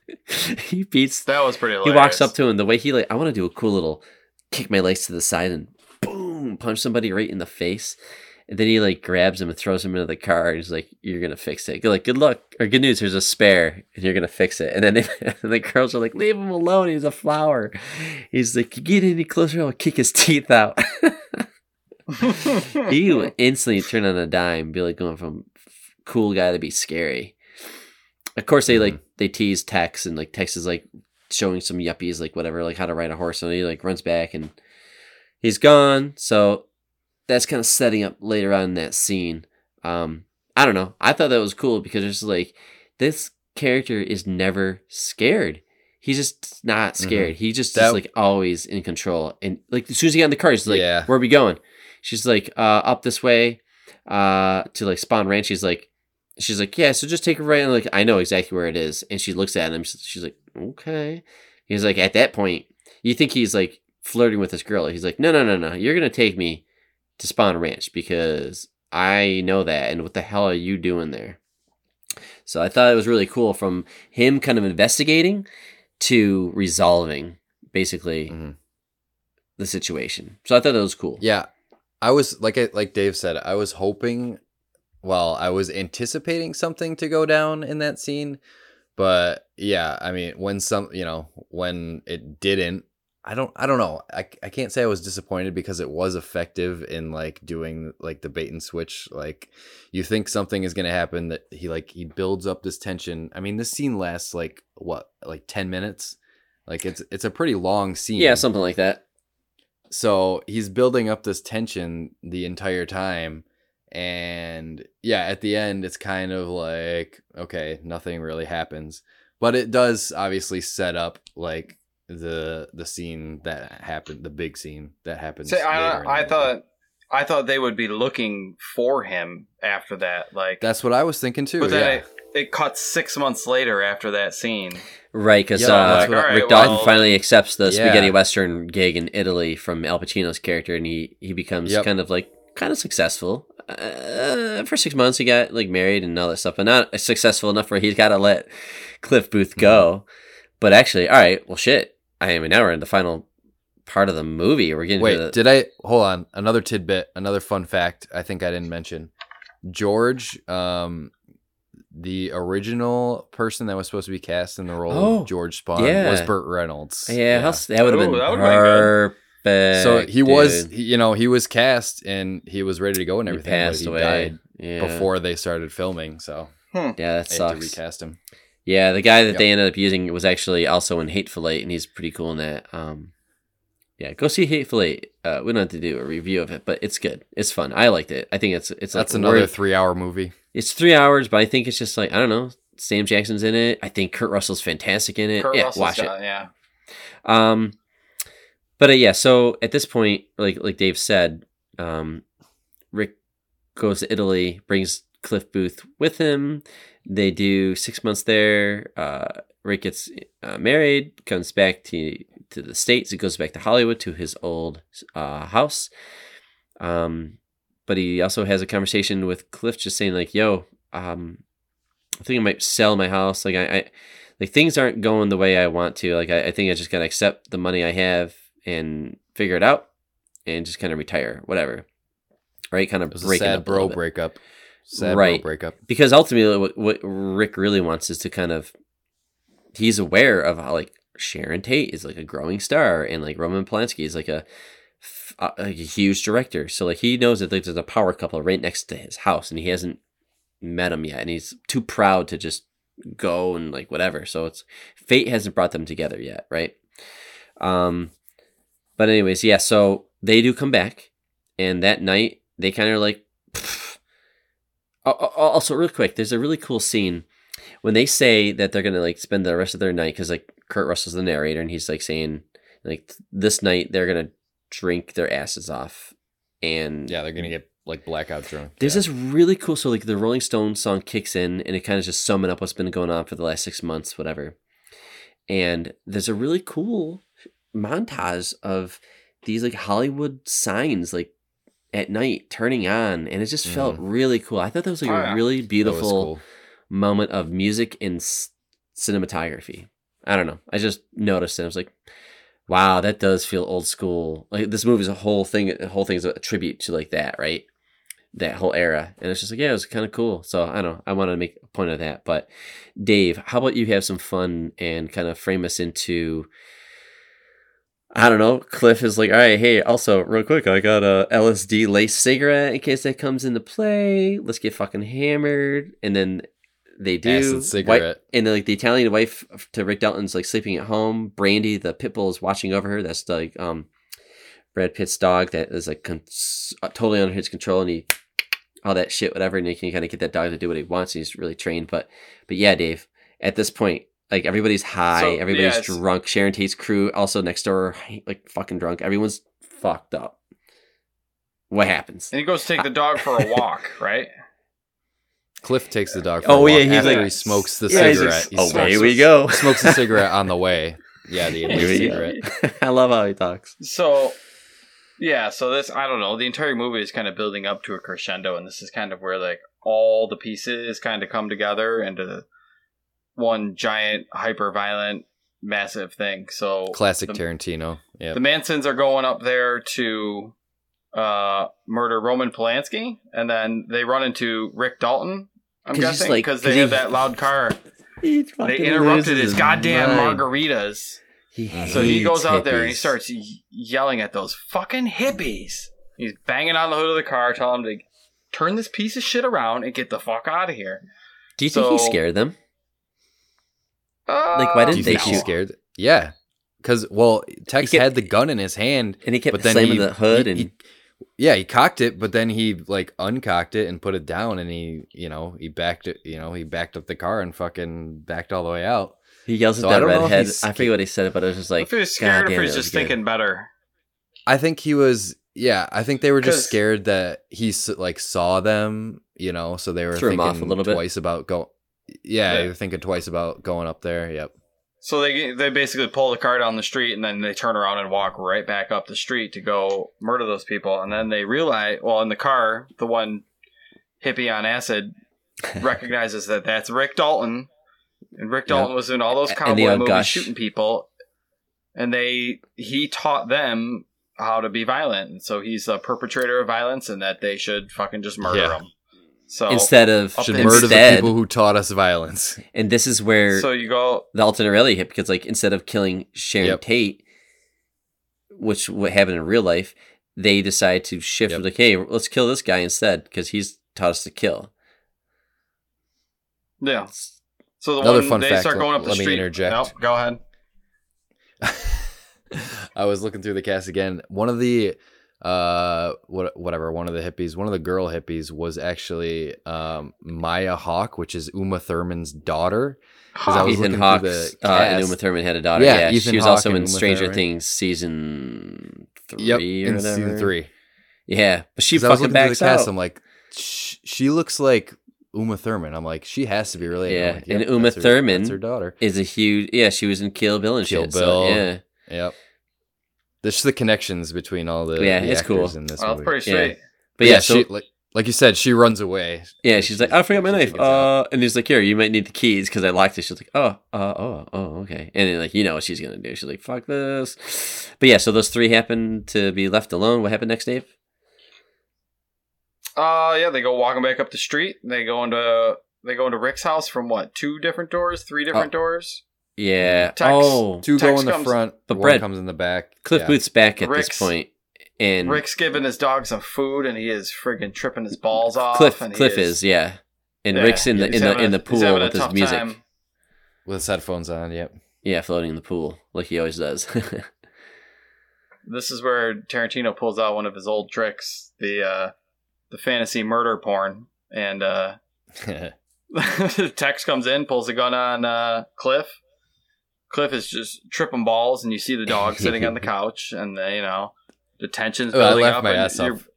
*laughs* he beats. That was pretty. He walks up to him the way he like. I want to do a cool little kick my legs to the side and boom, punch somebody right in the face. And then he like grabs him and throws him into the car. And he's like, "You're gonna fix it." Good, like, good luck or good news. Here's a spare, and you're gonna fix it. And then they, and *laughs* the girls are like, "Leave him alone. He's a flower." He's like, "You get any closer, I'll kick his teeth out." *laughs* he would instantly turn on a dime, be like going from cool guy to be scary. Of course, they like they tease Tex, and like Tex is like showing some yuppies like whatever, like how to ride a horse, and he like runs back and he's gone. So that's kind of setting up later on in that scene. Um, I don't know. I thought that was cool because it's like this character is never scared. He's just not scared. He just is That- like always in control. And like as soon as he got in the car, he's like, Yeah. "Where are we going?" She's like, uh, "Up this way, uh, to like Spahn Ranch." He's like, "She's like, yeah." So just take a right. And like, I know exactly where it is. And she looks at him. She's like, "Okay." He's like, at that point, you think he's like flirting with this girl. He's like, "No, no, no, no. You're gonna take me to Spahn Ranch because I know that. And what the hell are you doing there?" So I thought it was really cool from him kind of investigating to resolving basically Mhm. the situation. So I thought that was cool. Yeah, I was like I, like Dave said, I was hoping, well, I was anticipating something to go down in that scene, but yeah, I mean, when some, you know, when it didn't, I don't, I don't know, I, I can't say I was disappointed because it was effective in like doing like the bait and switch. Like, you think something is gonna happen that he like he builds up this tension. I mean, this scene lasts like what, like ten minutes. Like it's it's a pretty long scene Yeah, something like that. so he's building up this tension the entire time and yeah at the end it's kind of like okay nothing really happens but it does obviously set up like the the scene that happened the big scene that happens See, later in I, the I movie. thought, I thought they would be looking for him after that. Like, that's what i was thinking too but yeah. then it, it cuts six months later after that scene. Right, because Yeah, uh, that's what Rick Alright, Dalton well- finally accepts the Yeah. spaghetti western gig in Italy from Al Pacino's character, and he he becomes Yep. kind of like kind of successful. Uh, for six months, he got like married and all that stuff, but not successful enough where he's got to let Cliff Booth go. Mm-hmm. But actually, all right, well, shit. I mean, now we're in the final part of the movie. We're getting Wait, to the, did I hold on? Another tidbit, another fun fact. I think I didn't mention. George, um, the original person that was supposed to be cast in the role Oh, of George Spahn yeah. was Burt Reynolds. yeah, how s- that would have Ooh, been that would've been perfect. So he was, dude. he, you know, he was cast and he was ready to go and He everything. but passed he away died yeah. before they started filming, so Yeah, that they had to sucks. recast him. Yeah, the guy that Yep. they ended up using was actually also in Hateful Eight, and he's pretty cool in that. Um, yeah, go see Hateful Eight. Uh, we don't have to do a review of it, but it's good. It's fun. I liked it. I think it's it's like That's another worth- three-hour movie. It's three hours, but I think it's just like I don't know. Sam Jackson's in it. I think Kurt Russell's fantastic in it. Kurt yeah, Russell's watch got- it. Yeah, Um, but uh, yeah, so at this point, like like Dave said, um, Rick goes to Italy, brings Cliff Booth with him. They do six months there. Uh, Rick gets uh, married, comes back to to the states. He goes back to Hollywood to his old uh, house. Um, but he also has a conversation with Cliff, just saying like, "Yo, um, I think I might sell my house. Like I, I like things aren't going the way I want to. Like I, I think I just gotta accept the money I have and figure it out, and just kind of retire, whatever." Right, kind of It was a breaking sad bro breakup. Sad Right. bro breakup. because ultimately what, what rick really wants is to kind of he's aware of how like sharon tate is like a growing star and like roman polanski is like a, uh, a huge director so like he knows that like, there's a power couple right next to his house and he hasn't met him yet and he's too proud to just go and like whatever so it's fate hasn't brought them together yet right um but anyways yeah so they do come back and that night they kind of like *sighs* Al- al- also real quick there's a really cool scene when they say that they're gonna like spend the rest of their night because like kurt russell's the narrator and he's like saying like this night they're gonna drink their asses off and Yeah, they're gonna get like blackout drunk. there's yeah. this really cool so like the rolling stones song kicks in and it kind of just summing up what's been going on for the last six months whatever and there's a really cool montage of these like hollywood signs like at night turning on and it just felt mm. really cool. I thought that was like Oh, a yeah. really beautiful cool. moment of music and s- cinematography. I don't know. I just noticed it. I was like wow that does feel old school. Like this movie's a whole thing the whole thing is a tribute to like that right? That whole era. And it's just like yeah it was kind of cool. So i don't know. I want to make a point of that. But dave how about you have some fun and kind of frame us into I don't know. Cliff is like, all right, hey, also, real quick, I got a LSD lace cigarette in case that comes into play. Let's get fucking hammered. And then they do. Acid cigarette. and then, like, the Italian wife to Rick Dalton's, like, sleeping at home. Brandy, the pit bull, is watching over her. That's, like, um, Brad Pitt's dog that is, like, con- totally under his control. And he, all that shit, whatever. And he can kind of get that dog to do what he wants. He's really trained. But, but yeah, Dave, at this point, like everybody's high, So, everybody's yeah, drunk. Sharon Tate's crew also next door, like fucking drunk. Everyone's fucked up. What happens? And he goes to take the dog for a *laughs* walk, right? Cliff takes the dog. For Oh, a yeah, walk he's after like- he smokes the Yeah, cigarette. like, oh, smokes, here we go. *laughs* smokes the cigarette on the way. Yeah, the Here illegal we cigarette. *laughs* I love how he talks. So, yeah, so this, I don't know, the entire movie is kind of building up to a crescendo, and this is kind of where, like, all the pieces kind of come together into one giant, hyper violent, massive thing. So, Classic the, Tarantino. Yeah. the Mansons are going up there to uh, murder Roman Polanski, and then they run into Rick Dalton. I'm 'Cause he's guessing like- they have he- that loud car. He They fucking interrupted loses his goddamn mind. margaritas. He So he hates goes out there and he starts yelling at those fucking hippies. He's banging on the hood of the car, telling them to turn this piece of shit around and get the fuck out of here. Do you think he scared them? Like, why didn't you they think shoot? he's scared? Yeah. Because, well, Tex kept- had the gun in his hand, And he kept but then slamming he, the hood he- and he- yeah, he cocked it, but then he like uncocked it and put it down, and he, you know, he backed it, you know, he backed up the car and fucking backed all the way out. he yells at So I that don't know if redhead. I forget what he said, but it was just like, if he was scared, God if he was just good. thinking better. I think he was, yeah, I think they were just scared that he like saw them, you know, so they were Threw thinking off a little bit. twice about go. Yeah, Yeah. were thinking twice about going up there. Yep. So they they basically pull the car down the street and then they turn around and walk right back up the street to go murder those people. And then they realize, well, in the car, the one hippie on acid *laughs* recognizes that that's Rick Dalton, and Rick. Dalton was in all those cowboy movies gush. shooting people, and they he taught them how to be violent. And so he's a perpetrator of violence, and that they should fucking just murder Yeah. him. So instead of Should to murder the people who taught us violence. and this is where so you go the Altonarelli hit because like instead of killing Sharon Yep. Tate, which what happened in real life, they decide to shift Yep. like, hey, let's kill this guy instead because he's taught us to kill. yeah. So the Another one fun they fact, start going up the let me street. interject. Nope, go ahead. *laughs* I was looking through the cast again. One of the uh what whatever one of the hippies one of the girl hippies was actually um maya hawke which is uma thurman's daughter was Ethan Hawke uh, and. Uma Thurman had a daughter. Yeah, Yeah, she was Hawke also in Uma Stranger Thurman. Things season three yep or in season three Yeah, but she fucking backs the cast out. i'm like "Sh- she looks like uma thurman i'm like she has to be related Yeah, like, and Uma her- Thurman her daughter is a huge. Yeah, she was in Kill Bill and Kill shit. so, Bill. yeah, yep There's the connections between all the Yeah, the it's cool. actors in this Oh, that's movie. pretty Yeah. sweet. But yeah, so she, like like you said, she runs away. yeah, she's like, I forgot my knife. Uh, and he's like, here, you might need the keys because I locked it. She's like, oh, uh, oh, oh, okay. And then like, you know what she's gonna do? She's like, fuck this. But yeah, so those three happen to be left alone. What happened next, Dave? Uh yeah, they go walking back up the street. They go into they go into Rick's house from what? Two different doors, three different doors. Yeah. Tex- oh, Two go in the comes- front, But one Brett- comes in the back. Cliff Yeah. Booth's back at Rick's- this point, and Rick's giving his dog some food, and he is friggin' tripping his balls off. Cliff and Cliff is, yeah, and yeah, Rick's in the in the having in the pool with his music. time. with his headphones on. Yep. Yeah, floating in the pool like he always does. *laughs* This is where Tarantino pulls out one of his old tricks, the uh, the fantasy murder porn, and uh, *laughs* *laughs* Tex comes in, pulls a gun on uh, Cliff. Cliff is just tripping balls, and you see the dog sitting on the *laughs* couch, and uh, you know the tension's Oh, I building up. my ass you're, off.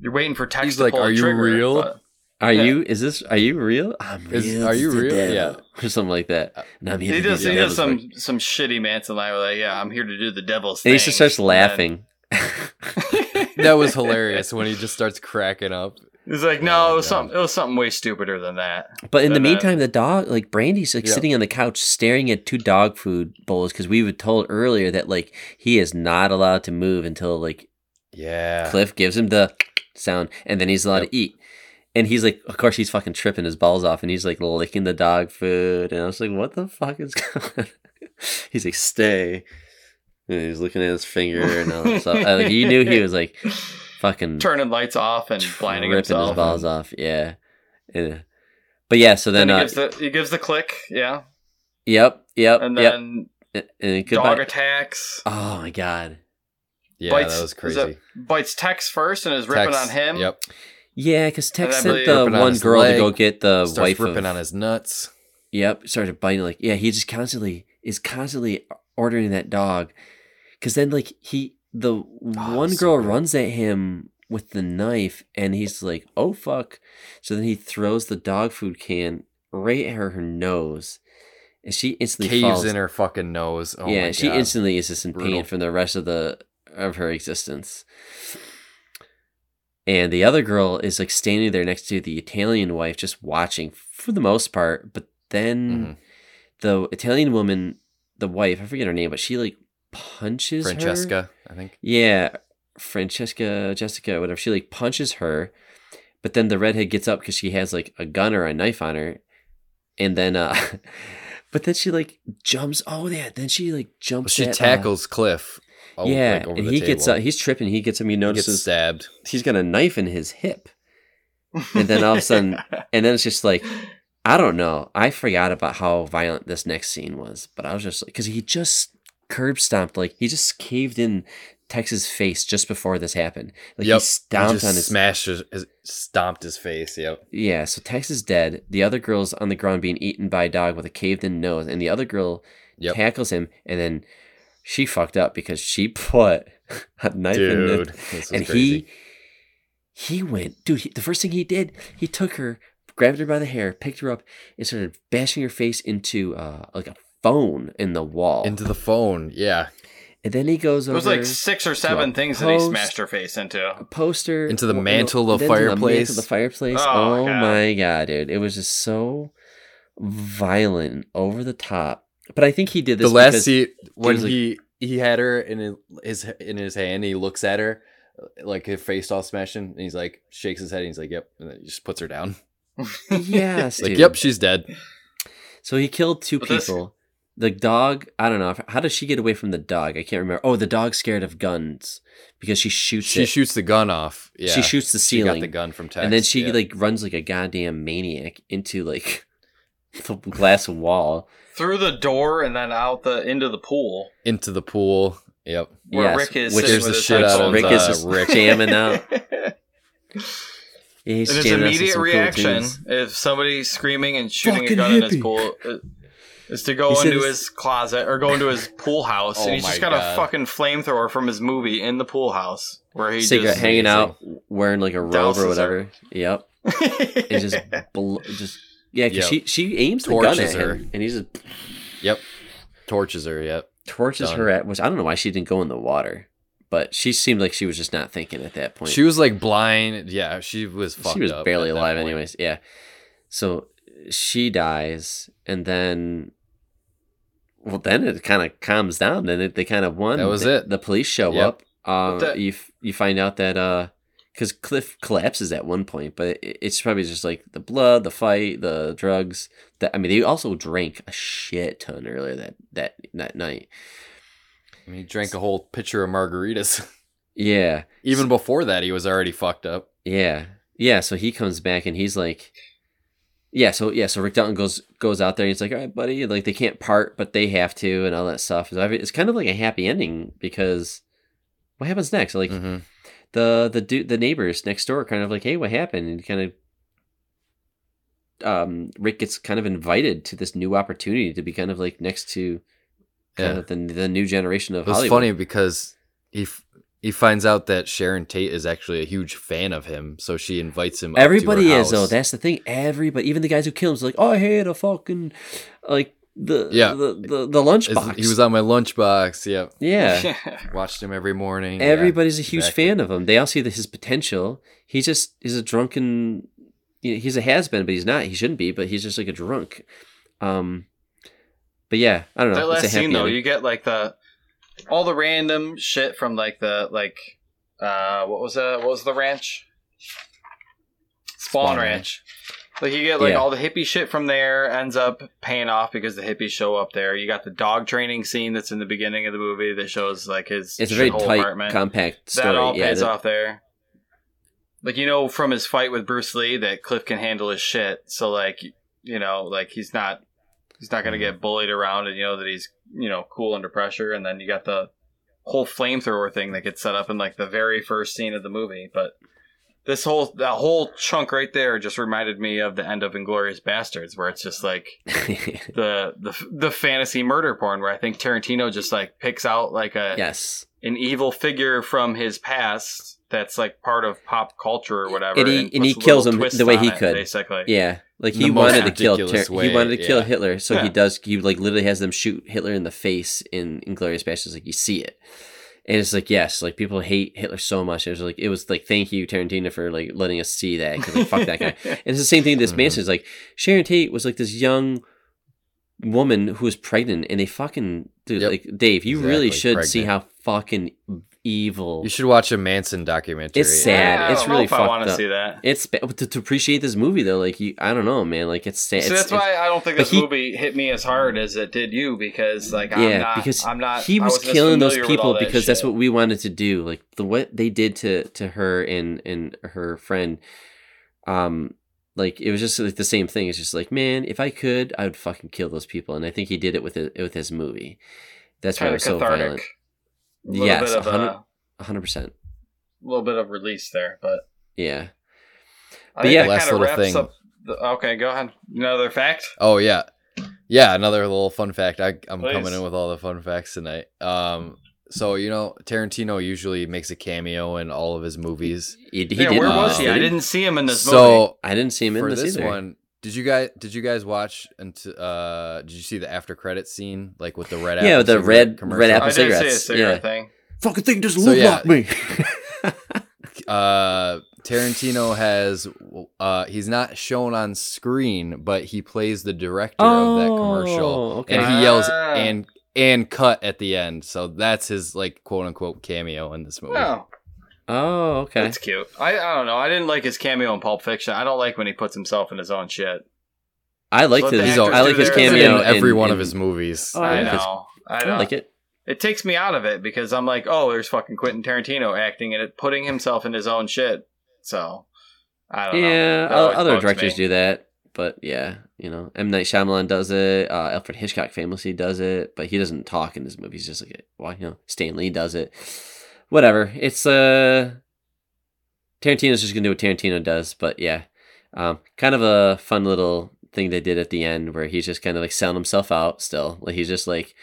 you're waiting for Tex He's to like, pull "Are you trigger, real?" but- Are Yeah. you? Is this? Are you real? I'm Is- real. are you real? devil. Yeah. *laughs* or something like that. And I'm here He to does. He does devil's work. some some shitty Manson line. Like, yeah, I'm here to do the devil's And thing. he just starts And laughing. *laughs* then- that was hilarious when he just starts cracking up. He's like, no, Oh, it was God. something. It was something way stupider than that. But in the And then- meantime, the dog, like Brandy's, like Yeah. sitting on the couch staring at two dog food bowls because we were told earlier that like he is not allowed to move until like Yeah. Cliff gives him the sound, and then he's allowed Yep. to eat. And he's like, of course, he's fucking tripping his balls off, and he's like licking the dog food, and I was like, what the fuck is *laughs* going? on? he's like, stay. And he's looking at his finger and all that stuff. Uh, like, you knew he was like fucking Turning lights off and blinding ripping himself. his balls off. Yeah. yeah. But yeah, so then, Then, he uh, gives the he gives the click, yeah, yep, yep, and yep. then And then dog goodbye. attacks. Oh my god. Yeah, bites, that was crazy. bites Tex first and is ripping Tex- on him. Yep. Yeah, because Tex sent the Ripping on one his girl to go get the Starts wife ripping of. on his nuts. Yep, started biting. Like, yeah, he just constantly is constantly ordering that dog. Because then, like, he the one so girl good. runs at him with the knife, and he's like, "Oh fuck!" So then he throws the dog food can right at her, her nose, and she instantly Caves falls. in her fucking nose. Oh yeah, she God. instantly is just in pain Brutal. for the rest of the of her existence. And the other girl is like standing there next to the Italian wife, just watching for the most part. But then Mhm. the Italian woman, the wife, I forget her name, but she like punches her. Francesca, I think. Yeah, Francesca, Jessica, whatever. She like punches her, but then the redhead gets up because she has like a gun or a knife on her, and then uh, *laughs* but then she like jumps. Oh yeah, then she like Well, jumps. she at, uh, tackles Cliff. oh, yeah, like, over and the he gets table. uh, he's tripping. He gets him. He He gets notices stabbed. he's got a knife in his hip, *laughs* and then all of a sudden, *laughs* and then it's just like I don't know. I forgot about how violent this next scene was, but I was just like, because he just curb stomped, like he just caved in Tex's face just before this happened. Like yep. he stomped just on his smashed his, his- stomped his face. Yep. yeah. So Tex is dead. The other girl's on the ground being eaten by a dog with a caved in nose, and the other girl Yep. tackles him, and then she fucked up because she *laughs* put a knife in Dude, the this and crazy. he he went dude he, the first thing he did he took her grabbed her by the hair picked her up and started bashing her face into uh like a phone in the wall into the phone. Yeah, and then he goes It over was like six or seven a things that he smashed her face into. a poster Into the mantle of then the mantle fireplace. the fireplace Oh, oh, God. my god dude it was just so violent over the top but i think he did this the last because- scene when was like- he he had her in his in his hand. He looks at her like her face all smashing, and he's like shakes his head. and He's like, "Yep," and then he just puts her down. yes *laughs* Like, dude. "Yep, she's dead." So he killed two But this- people. The dog, I don't know. How does she get away from the dog? I can't remember. Oh, the dog's scared of guns because she shoots She it. shoots the gun off. Yeah, She shoots the She got the gun from Tex. and then she yeah. like runs like a goddamn maniac into like *laughs* the glass wall. Through the door and then out the into the pool into the pool. Yep. where Yes, Rick is which sitting is the shit out of, Rick is uh, just Rick. *laughs* jamming out. Yeah, *laughs* he's And his jamming out to immediate some cool reaction, tunes. if somebody's screaming and shooting Fucking a gun in his pool, uh, is to go He into his- his closet or go into his *laughs* pool house, Oh and he's just got God. a fucking flamethrower from his movie in the pool house where he cigarette just hanging amazing. out, wearing like a robe Douses or her. whatever. Yep, *laughs* and just bl- just yeah, because Yep. she she aims the gun at her. him, and he just Yep. Torches her. Yep. torches Done. her at. Which I don't know why she didn't go in the water. but she seemed like she was just not thinking at that point. She was like blind. Yeah, she was fucked she was up barely alive, point. anyways. Yeah. So she dies, and then, well, then it kind of calms down. Then it, they kind of won. That was The- it. The police show Yep. up. Uh, that- you f- you find out that uh, because Cliff collapses at one point, but it, it's probably just like the blood, the fight, the drugs. That I mean, they also drank a shit ton earlier that that that night. I mean, he drank a whole pitcher of margaritas. *laughs* Yeah. Even before that, he was already fucked up. Yeah, yeah. So he comes back and he's like, yeah. So yeah. So Rick Dalton goes goes out there. and He's like, all right, buddy. Like they can't part, but they have to, and all that stuff. So It's kind of like a happy ending because what happens next? Like Mhm. the the du- the neighbors next door, kind of like, hey, what happened? And kind of. Um, Rick gets kind of invited to this new opportunity to be kind of like next to Yeah. the, the new generation of It was Hollywood. funny because he f- he finds out that Sharon Tate is actually a huge fan of him, so she invites him. up to her Everybody is though. That's the thing. Everybody, even the guys who kill him, is like, oh, I had a fucking like the Yeah. the the, the Is- lunchbox. He was on my lunchbox. Yep, yeah. *laughs* watched him every morning. yeah, Everybody's a huge exactly. fan of him. They all see the, his potential. He just is a drunken. You know, he's a has been, but he's not. He shouldn't be, but he's just like a drunk. Um, but yeah, I don't know. that it's a last happy scene though, ending. you get like the all the random shit from like the like uh what was uh what was the ranch? Spahn, Spahn ranch. Like you get like Yeah. all the hippie shit from there ends up paying off because the hippies show up there. You got the dog training scene that's in the beginning of the movie that shows like his it's a very tight, apartment. compact story. that all yeah, pays that- off there. Like you know from his fight with Bruce Lee that Cliff can handle his shit. So like you know like he's not he's not gonna Mm-hmm. get bullied around, and you know that he's you know cool under pressure. And then you got the whole flamethrower thing that gets set up in like the very first scene of the movie. But this whole that whole chunk right there just reminded me of the end of Inglourious Basterds, where it's just like *laughs* the the the fantasy murder porn, where I think Tarantino just like picks out like a yes. an evil figure from his past that's like part of pop culture or whatever. And he- and he kills him the way he could. basically. Yeah, like he wanted to kill. He wanted to kill. Hitler, so he does. He like literally has them shoot Hitler in the face in Inglourious Basterds. Like you see it, and it's like yes, like people hate Hitler so much. It was like it was like thank you Tarantino for like letting us see that because like, fuck that guy. *laughs* And it's the same thing. This Mhm. Manson is like Sharon Tate was like this young woman who was pregnant, and they fucking dude Yep. like Dave. You really Exactly, should see how fucking evil. You should watch a Manson documentary. It's sad. Yeah, I It's don't know really if I fucked want to up. see that. It's to, to appreciate this movie though. Like you, I don't know, man. Like it's sad. So it's, that's why I don't think but this he- movie hit me as hard as it did you because like yeah, I'm not because I'm not he was killing those familiar with all people that because that's what we wanted to do. Like the what they did to to her and and her friend, um, like it was just like the same thing. It's just like, man, if I could, I would fucking kill those people. And I think he did it with it with his movie. That's why it kind of was so cathartic. violent. A little Yes, bit of 100 a hundred percent. A little bit of release there, but Yeah. I But think yeah. Last kind of little thing. The, okay, go ahead. Another fact. Oh yeah, yeah. Another little fun fact. I, I'm Please. coming in with all the fun facts tonight. Um, so you know, Tarantino usually makes a cameo in all of his movies. He, he yeah, did. where uh, was he? I did didn't see him in this movie. so I didn't see him in for this, this either. one, did you guys did you guys watch and uh did you see the after credit scene like with the red Yeah, apple with the red- commercial? red apple I did see a cigarettes, cigarette yeah. thing. Fucking thing doesn't So, look yeah. like me. *laughs* uh Tarantino has uh he's not shown on screen, but he plays the director of that commercial. Oh, okay. And he yells Ah. and and cut at the end. So that's his like quote unquote cameo in this movie. Oh, oh, okay. that's cute. I, I don't know. I didn't like his cameo in Pulp Fiction. I don't like when he puts himself in his own shit. I liked Let the his. I like his actors do He's their- cameo in every in- one of his movies. Oh, I like his- know. I I know. like it. It takes me out of it because I'm like, oh, there's fucking Quentin Tarantino acting and it putting himself in his own shit. So I don't know. Yeah, That o- always other directors me. do that, but yeah, you know, M Night Shyamalan does it. Uh, Alfred Hitchcock famously does it, but he doesn't talk in his movies. Just like, well, you know, Stan Lee does it. Whatever. It's uh, Tarantino's just gonna do what Tarantino does, but yeah, um, kind of a fun little thing they did at the end where he's just kind of like selling himself out. Still, like he's just like.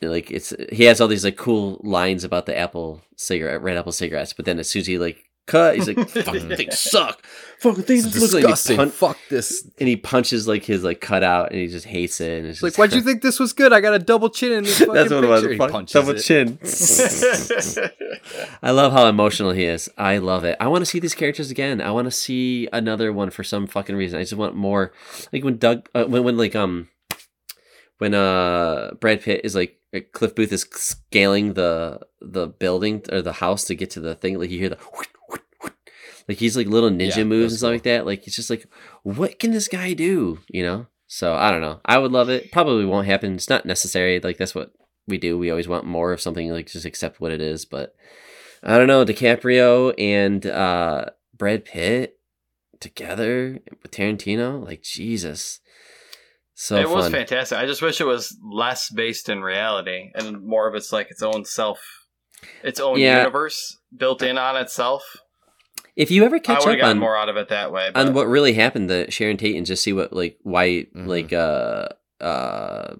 Like it's he has all these like cool lines about the apple cigarette, red apple cigarettes, but then as soon as he like cut. He's like, *laughs* fucking things suck. Fucking things It's look like disgusting. pun- Fuck this. and he punches like his like cutout, and he just hates it. And it's It's like, just- why'd you think this was good? I got a double chin in this *laughs* fucking That's what it was. picture. He Fuck, punches double it. chin. *laughs* I love how emotional he is. I love it. I want to see these characters again. I want to see another one for some fucking reason. I just want more. Like when Doug, uh, when when like um, when uh Brad Pitt is like uh, Cliff Booth is scaling the the building or the house to get to the thing. Like you hear the. Like he's like little ninja Yeah, moves and stuff like that. Like it's just like, what can this guy do? You know. So I don't know. I would love it. Probably won't happen. It's not necessary. Like that's what we do. We always want more of something. Like just accept what it is. But I don't know. DiCaprio and uh, Brad Pitt together with Tarantino. Like Jesus, so it was fantastic. I just wish it was less based in reality and more of it's like its own self, its own Yeah. universe built in on itself. If you ever catch would up on more out of it that way. on what really happened to Sharon Tate and just see what like why Mhm. like uh uh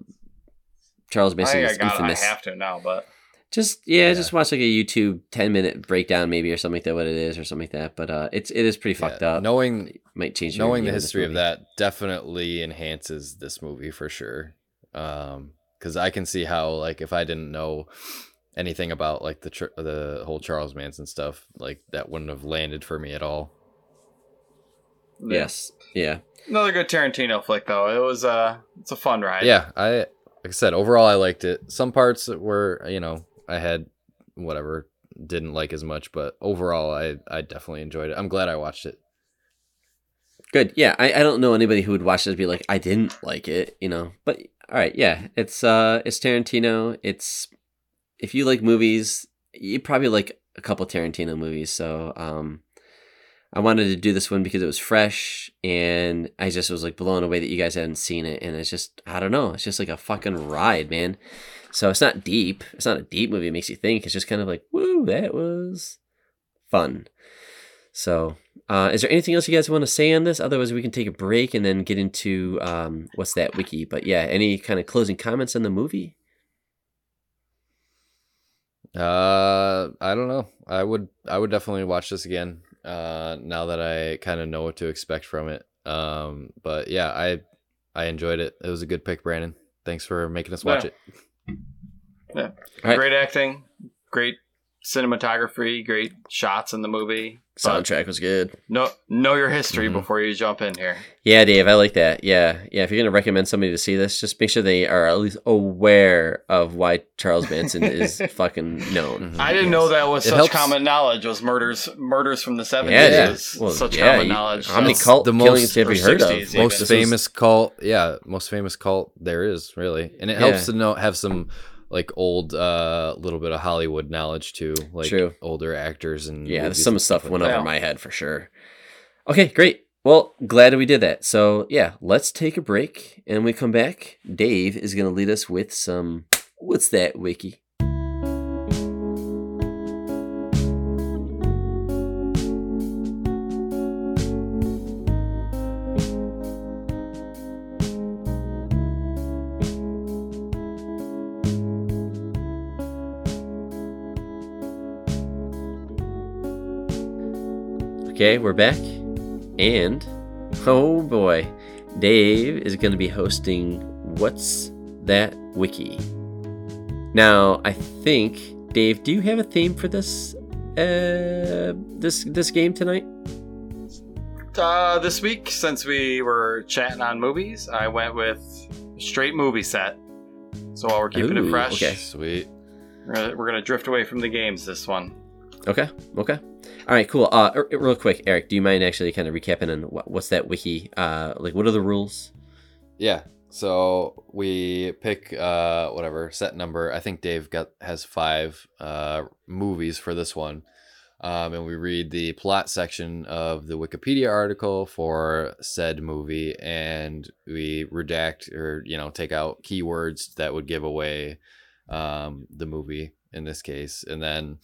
Charles I Manson I is got it. I have to now, but Just yeah, Yeah. just watch like a YouTube ten minute breakdown maybe or something like that. What it is or something like that. But uh, it's it is pretty fucked Yeah, up. Knowing Might change knowing the history of movie. that definitely enhances this movie for sure. Um, because I can see how like if I didn't know anything about like the the whole Charles Manson stuff, like that wouldn't have landed for me at all. yeah. Yes. Yeah. another good Tarantino flick though. It was uh, it's a fun ride. Yeah, I like I said overall I liked it. Some parts were you know I had whatever didn't like as much, but overall I I definitely enjoyed it. I'm glad I watched it. Good. Yeah. I, I don't know anybody who would watch this and be like, I didn't like it, you know. But all right, yeah. It's uh it's Tarantino. It's if you like movies, you probably like a couple Tarantino movies. So um I wanted to do this one because it was fresh and I just was like blown away that you guys hadn't seen it. And it's just I don't know, it's just like a fucking ride, man. So it's not deep. It's not a deep movie, it makes you think. It's just kind of like, woo, that was fun. So uh, is there anything else you guys want to say on this? Otherwise, we can take a break and then get into um, what's that wiki. But yeah, any kind of closing comments on the movie? Uh, I don't know. I would I would definitely watch this again. Uh, now that I kind of know what to expect from it. Um, but yeah, I I enjoyed it. It was a good pick, Brandon. Thanks for making us watch Yeah. it. Right. Great acting, great cinematography, great shots in the movie. Soundtrack was good. know know your history Mhm. before you jump in here. Yeah, Dave, I like that. Yeah, yeah. If you're gonna recommend somebody to see this, just make sure they are at least aware of why Charles Manson is *laughs* fucking known. Mhm. I didn't know that was It such helps- common knowledge. Was murders murders from the seventies? Yeah, dude. was Well, such yeah, common you- knowledge. how many cult the killings most- have you heard 60s of? even. most This famous cult yeah most famous cult there is really and it helps to know have some like old uh little bit of hollywood knowledge too like True. older actors and Yeah, some and stuff went over my head for sure. Okay, great. Well, glad we did that. So yeah, let's take a break, and when we come back, Dave is gonna lead us with some. What's that wiki? Okay, we're back. And oh boy, Dave is going to be hosting What's That Wiki. Now, I think Dave, do you have a theme for this uh this this game tonight? Uh, this week, since we were chatting on movies, I went with straight movie set. So while we're keeping Ooh, it fresh, okay. sweet we're, gonna, we're gonna drift away from the games this one. Okay. Okay. All right, cool. Uh er- real quick, Eric, do you mind actually kind of recapping on what, what's that wiki? Uh like what are the rules? yeah so we pick uh whatever set number i think dave got has five uh movies for this one um, and we read the plot section of the wikipedia article for said movie and we redact or you know take out keywords that would give away um, the movie in this case and then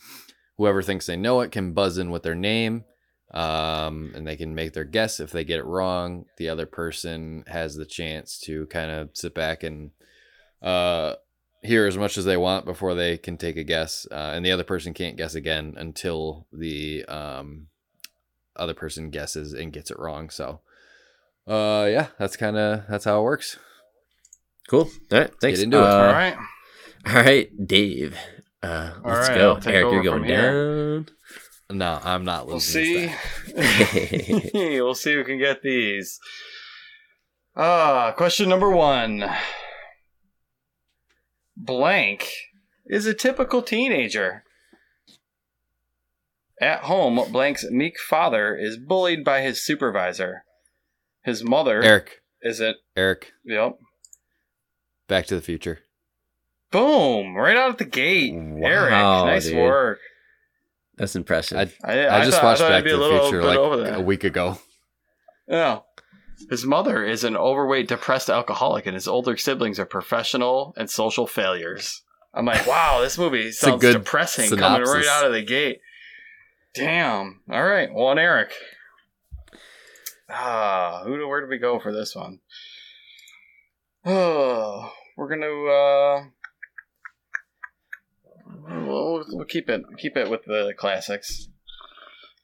whoever thinks they know it can buzz in with their name um, and they can make their guess. If they get it wrong, the other person has the chance to kind of sit back and uh, hear as much as they want before they can take a guess. Uh, and the other person can't guess again until the um, other person guesses and gets it wrong. So, uh, yeah, that's kind of that's how it works. Cool. All right. Thanks. into it. Uh, All right. All right, Dave. Uh, let's right, go. I'll Eric, you're going from here. down. No, I'm not losing. We'll see. this *laughs* we'll see who can get these. Ah, question number one. Blank is a typical teenager. At home, Blank's meek father is bullied by his supervisor. His mother Eric, is it Eric, Yep. Back to the Future. Boom! Right out of the gate. Eric, Wow, nice dude. work. That's impressive. I I, I, just thought- watched thought Back it'd to a the little Future like a week ago. Yeah. His mother is an overweight, depressed alcoholic, and his older siblings are professional and social failures. I'm like, wow, this movie *laughs* a sounds good depressing coming right out of the gate. Damn. All right, one Eric. Ah, who? Where do we go for this one? Oh, *sighs* we're gonna. uh We'll, we'll keep it keep it with the classics.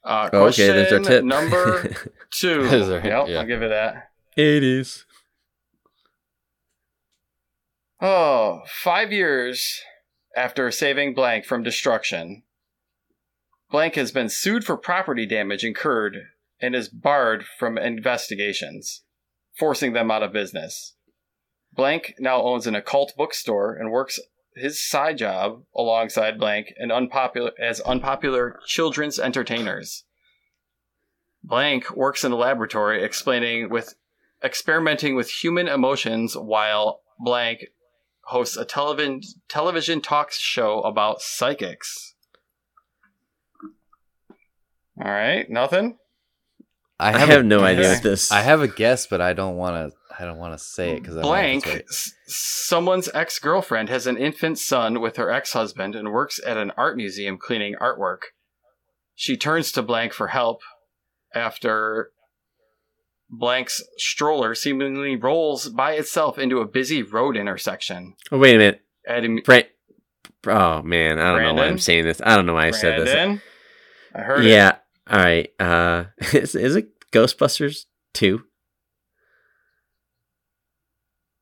Uh, Oh, okay, there's our tip. Number *laughs* two. Is there- yep, yeah. I'll give you that. it is. Oh, five years after saving Blank from destruction, Blank has been sued for property damage incurred and is barred from investigations, forcing them out of business. Blank now owns an occult bookstore and works his side job alongside Blank and unpopular as unpopular children's entertainers. Blank works in a laboratory explaining with experimenting with human emotions while Blank hosts a television television talk show about psychics. All right, nothing. I have no idea what this. I have a guess, but I don't want to. I don't want to say it because I Blank, s- someone's ex girlfriend has an infant son with her ex husband and works at an art museum cleaning artwork. She turns to Blank for help after Blank's stroller seemingly rolls by itself into a busy road intersection. Oh wait a minute, Adding Brand. Oh man, I don't know why I'm saying this. I don't know why I said this. Brandon, I heard it. Yeah. All right. Uh, *laughs* is is it Ghostbusters two?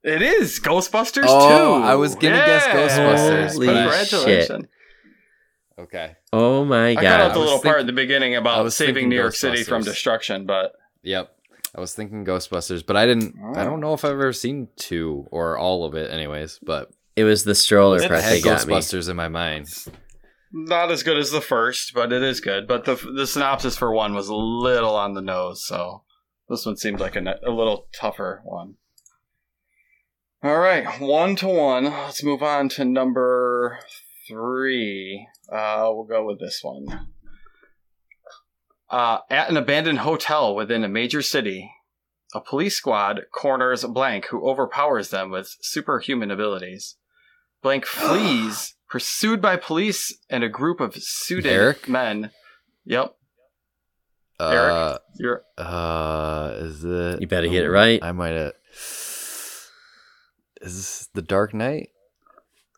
It is Ghostbusters Oh, 2. I was gonna guess Ghostbusters, Holy but I- Congratulations. okay. Oh my god. I cut out the was little part think- at the beginning I about was saving New York City from destruction, but Yep. I was thinking Ghostbusters, but I didn't. I Oh. don't know if I've ever seen two or all of it, anyways. But It was the stroller It's I part had that got me. Ghostbusters in my mind. not as good as the first, but it is good. But the the synopsis for one was a little on the nose, so this one seemed like a, a little tougher one. All right, one to one. Let's move on to number three. Uh, we'll go with this one. Uh, at an abandoned hotel within a major city, a police squad corners Blank, who overpowers them with superhuman abilities. Blank *gasps* flees, pursued by police and a group of suited Eric? men. Yep, Uh, you're uh, is it? You better get it right. I might have. Is this the Dark Knight?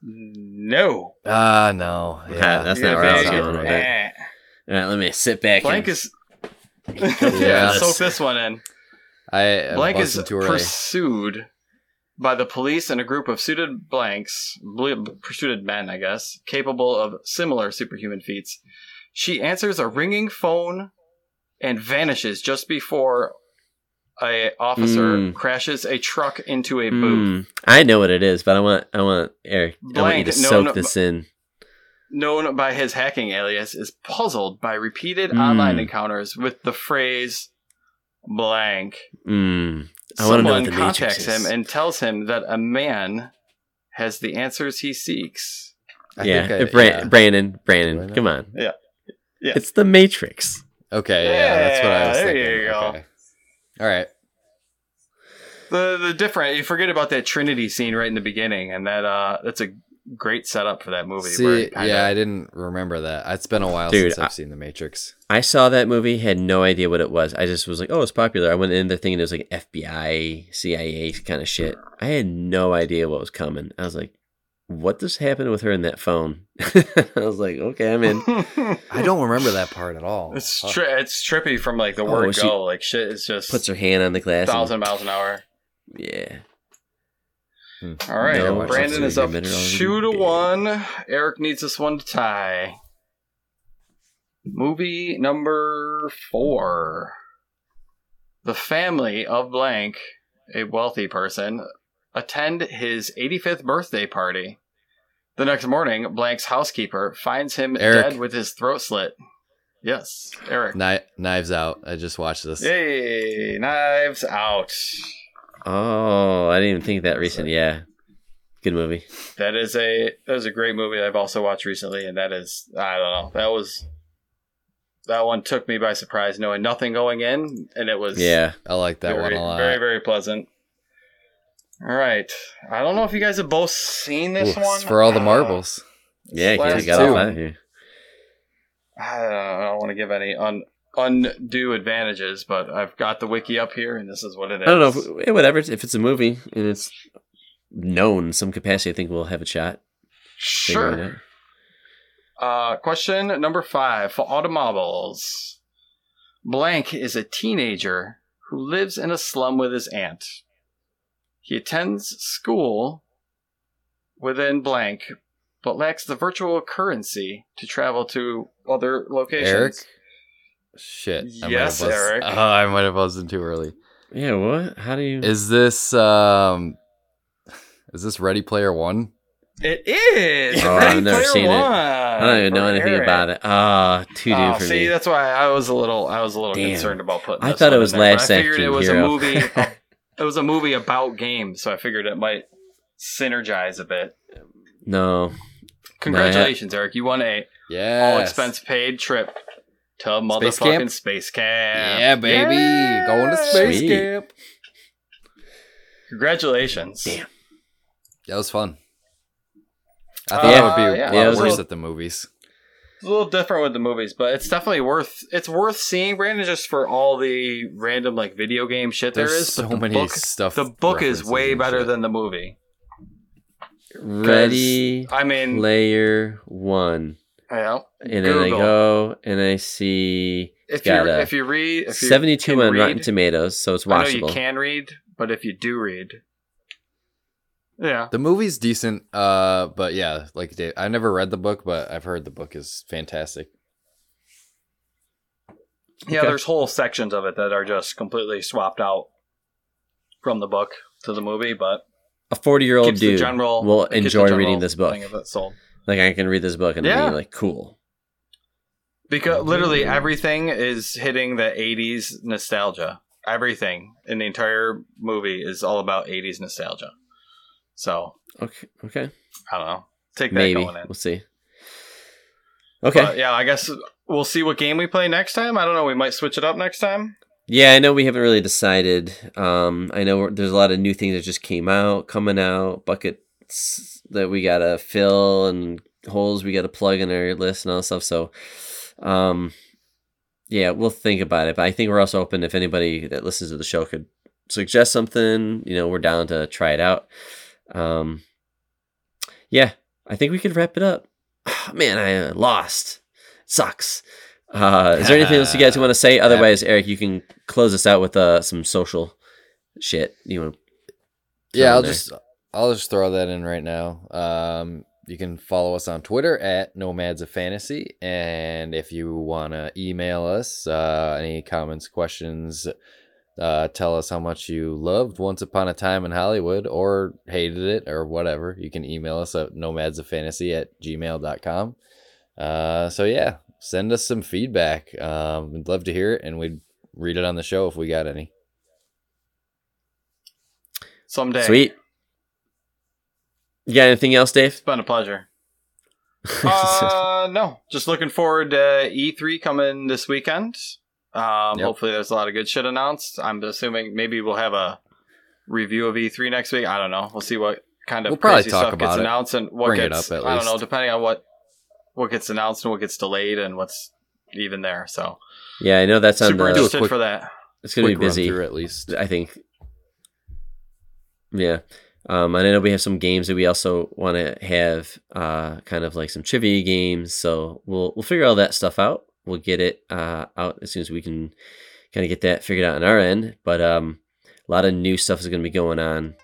no. Ah, no. Yeah, Yeah, that's You're not where I was gonna going get- with it. All right, let me sit back. Blank and, is. *laughs* *laughs* Yeah. yeah, soak this one in. I am Blank is busting too early. pursued by the police and a group of suited blanks, bl- pursued men, I guess, capable of similar superhuman feats. She answers a ringing phone and vanishes just before a officer Mm. crashes a truck into a booth. Mm, I know what it is, but I want I want Eric. I want you to soak no, this in. Known by his hacking alias, is puzzled by repeated Mm. online encounters with the phrase blank. Mm, I want know Someone the contacts him and tells him that a man has the answers he seeks. I yeah, think I- Bra- yeah. Brandon, Do Brandon, come on. Yeah. Yeah. It's the Matrix. Okay, yeah, that's what I was Yeah, there thinking. you go. Okay. All right. The the different you forget about that Trinity scene right in the beginning, and that uh that's a great setup for that movie. See, kinda- yeah, I didn't remember that. It's been a while Dude, since I've I- seen The Matrix. I saw that movie, had no idea what it was. I just was like, oh, it's popular. I went in there thinking it was like FBI, CIA kind of shit. I had no idea what was coming. I was like, what just happened with her in that phone? *laughs* I was like, okay, I'm in. *laughs* I don't remember that part at all. It's Fuck. tri- it's trippy from like the Oh, word when she go. Like shit is just Puts her hand on the glass. and- thousand miles an hour. yeah. All right, No, Brandon is up two to already. one. Eric needs this one to tie. Movie number four. The family of blank, a wealthy person, attend his 85th birthday party. The next morning, blank's housekeeper finds him Eric. dead with his throat slit. Yes, Eric. Kni- Knives Out. I just watched this. Hey, knives out. Oh, I didn't even think that recent. Yeah. Good movie. That is a that is a great movie that I've also watched recently, and that is I don't know that was that one took me by surprise, knowing nothing going in, and it was Yeah. I like that very, one a lot. very very pleasant. All right, I don't know if you guys have both seen this Ooh, one for all the Uh, marbles. Yeah, Last you got all two. five here. I don't, I don't want to give any un, undue advantages, but I've got the wiki up here, and this is what it is. I don't know. If, whatever. If it's a movie and it's known in some capacity, I think we'll have a shot. Sure. Uh, question number five for automobiles. Blank is a teenager who lives in a slum with his aunt. He attends school within blank, but lacks the virtual currency to travel to other locations. Eric? Shit. I might Yes, have buzzed- Eric. Oh, *laughs* I might have buzzed in too early. Yeah. What? How do you? Is this um *laughs* is this Ready Player One? It is. Oh, Ready I've never Player seen it. One I don't even know anything Eric. about it. Ah, too new Oh, for see, me. that's why I was a little, I was a little Damn. concerned about putting. I this thought it was in there, Last I figured it was Hero. a movie. *laughs* it was a movie about games, so I figured it might synergize a bit. no. Congratulations, Eric! You won a Yeah. all expense paid trip to Space motherfucking camp? space camp. Yeah, baby. Yeah. Going to space Sweet. camp. Congratulations. Damn. That was fun. I Uh, thought it would be yeah. a Yeah, lot it was worse at the movies. It's a little different with the movies, but it's definitely worth it's worth seeing, Brandon, just for all the random like video game shit there There's is. But so the many book, stuff. the book is way better shit. than the movie. Ready I mean, layer One, yeah, and then I Google. go and I see if you if you read if you seventy-two can on Rotten Tomatoes, so it's I know you can read, but if you do read, yeah, The movie's decent, uh, but yeah, like Dave, I never read the book, but I've heard the book is fantastic. yeah, Okay. there's whole sections of it that are just completely swapped out from the book to the movie, but A forty-year-old keeps the dude general will it the enjoy reading this book. thing of it sold. Like I can read this book and Yeah. be like, cool. Because literally everything is hitting the 80s nostalgia. Everything in the entire movie is all about 80s nostalgia. So, Okay, okay, I don't know. Take that maybe going in. we'll see. Okay, But yeah, I guess we'll see what game we play next time. I don't know. We might switch it up next time. Yeah, I know we haven't really decided. Um, I know there's a lot of new things that just came out, coming out, buckets that we gotta fill and holes we gotta plug in our list and all that stuff. So, um, yeah, we'll think about it. But I think we're also open if anybody that listens to the show could suggest something. You know, we're down to try it out. Um, yeah, I think we could wrap it up. *sighs* Man, I uh, lost. Sucks. Uh, is there anything else you guys want to say? *laughs* Otherwise, Eric, you can close us out with uh, some social shit. You want? Yeah, I'll there. just I'll just throw that in right now. Um, you can follow us on Twitter at Nomads of Fantasy, and if you wanna email us uh, any comments, questions, uh, tell us how much you loved Once Upon a Time in Hollywood or hated it or whatever, you can email us at nomadsofantasy at gmail.com. Uh, so yeah, send us some feedback. Um, we'd love to hear it, and we'd read it on the show if we got any. Someday. Sweet. You got anything else, Dave? It's been a pleasure. *laughs* uh, no, just looking forward to E3 coming this weekend. Um, Yep. Hopefully, there's a lot of good shit announced. I'm assuming maybe we'll have a review of E3 next week. I don't know. We'll see what kind of We'll crazy stuff gets it. announced and what Bring gets. up at I don't know, depending on what what gets announced and what gets delayed and what's even there. So yeah, I know that's on super the. interested quick- for that. It's gonna be busy. through at least. I think. Yeah. Um, and I know we have some games that we also want to have, uh, kind of like some trivia games. So we'll we'll figure all that stuff out. We'll get it uh, out as soon as we can kind of get that figured out on our end. But um, a lot of new stuff is going to be going on.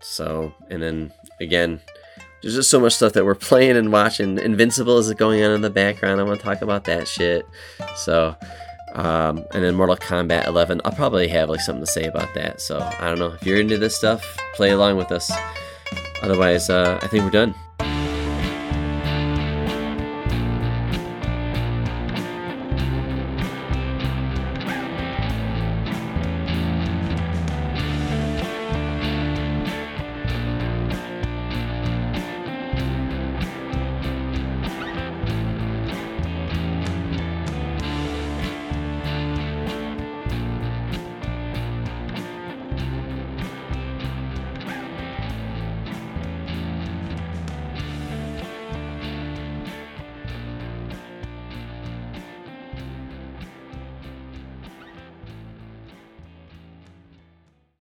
So and then again, there's just so much stuff that we're *laughs* playing and watching. Invincible is going on in the background. I want to talk about that shit. So. Um, and then Mortal Kombat 11, I'll probably have like something to say about that. So I don't know if you're into this stuff, play along with us. Otherwise, uh, I think we're done.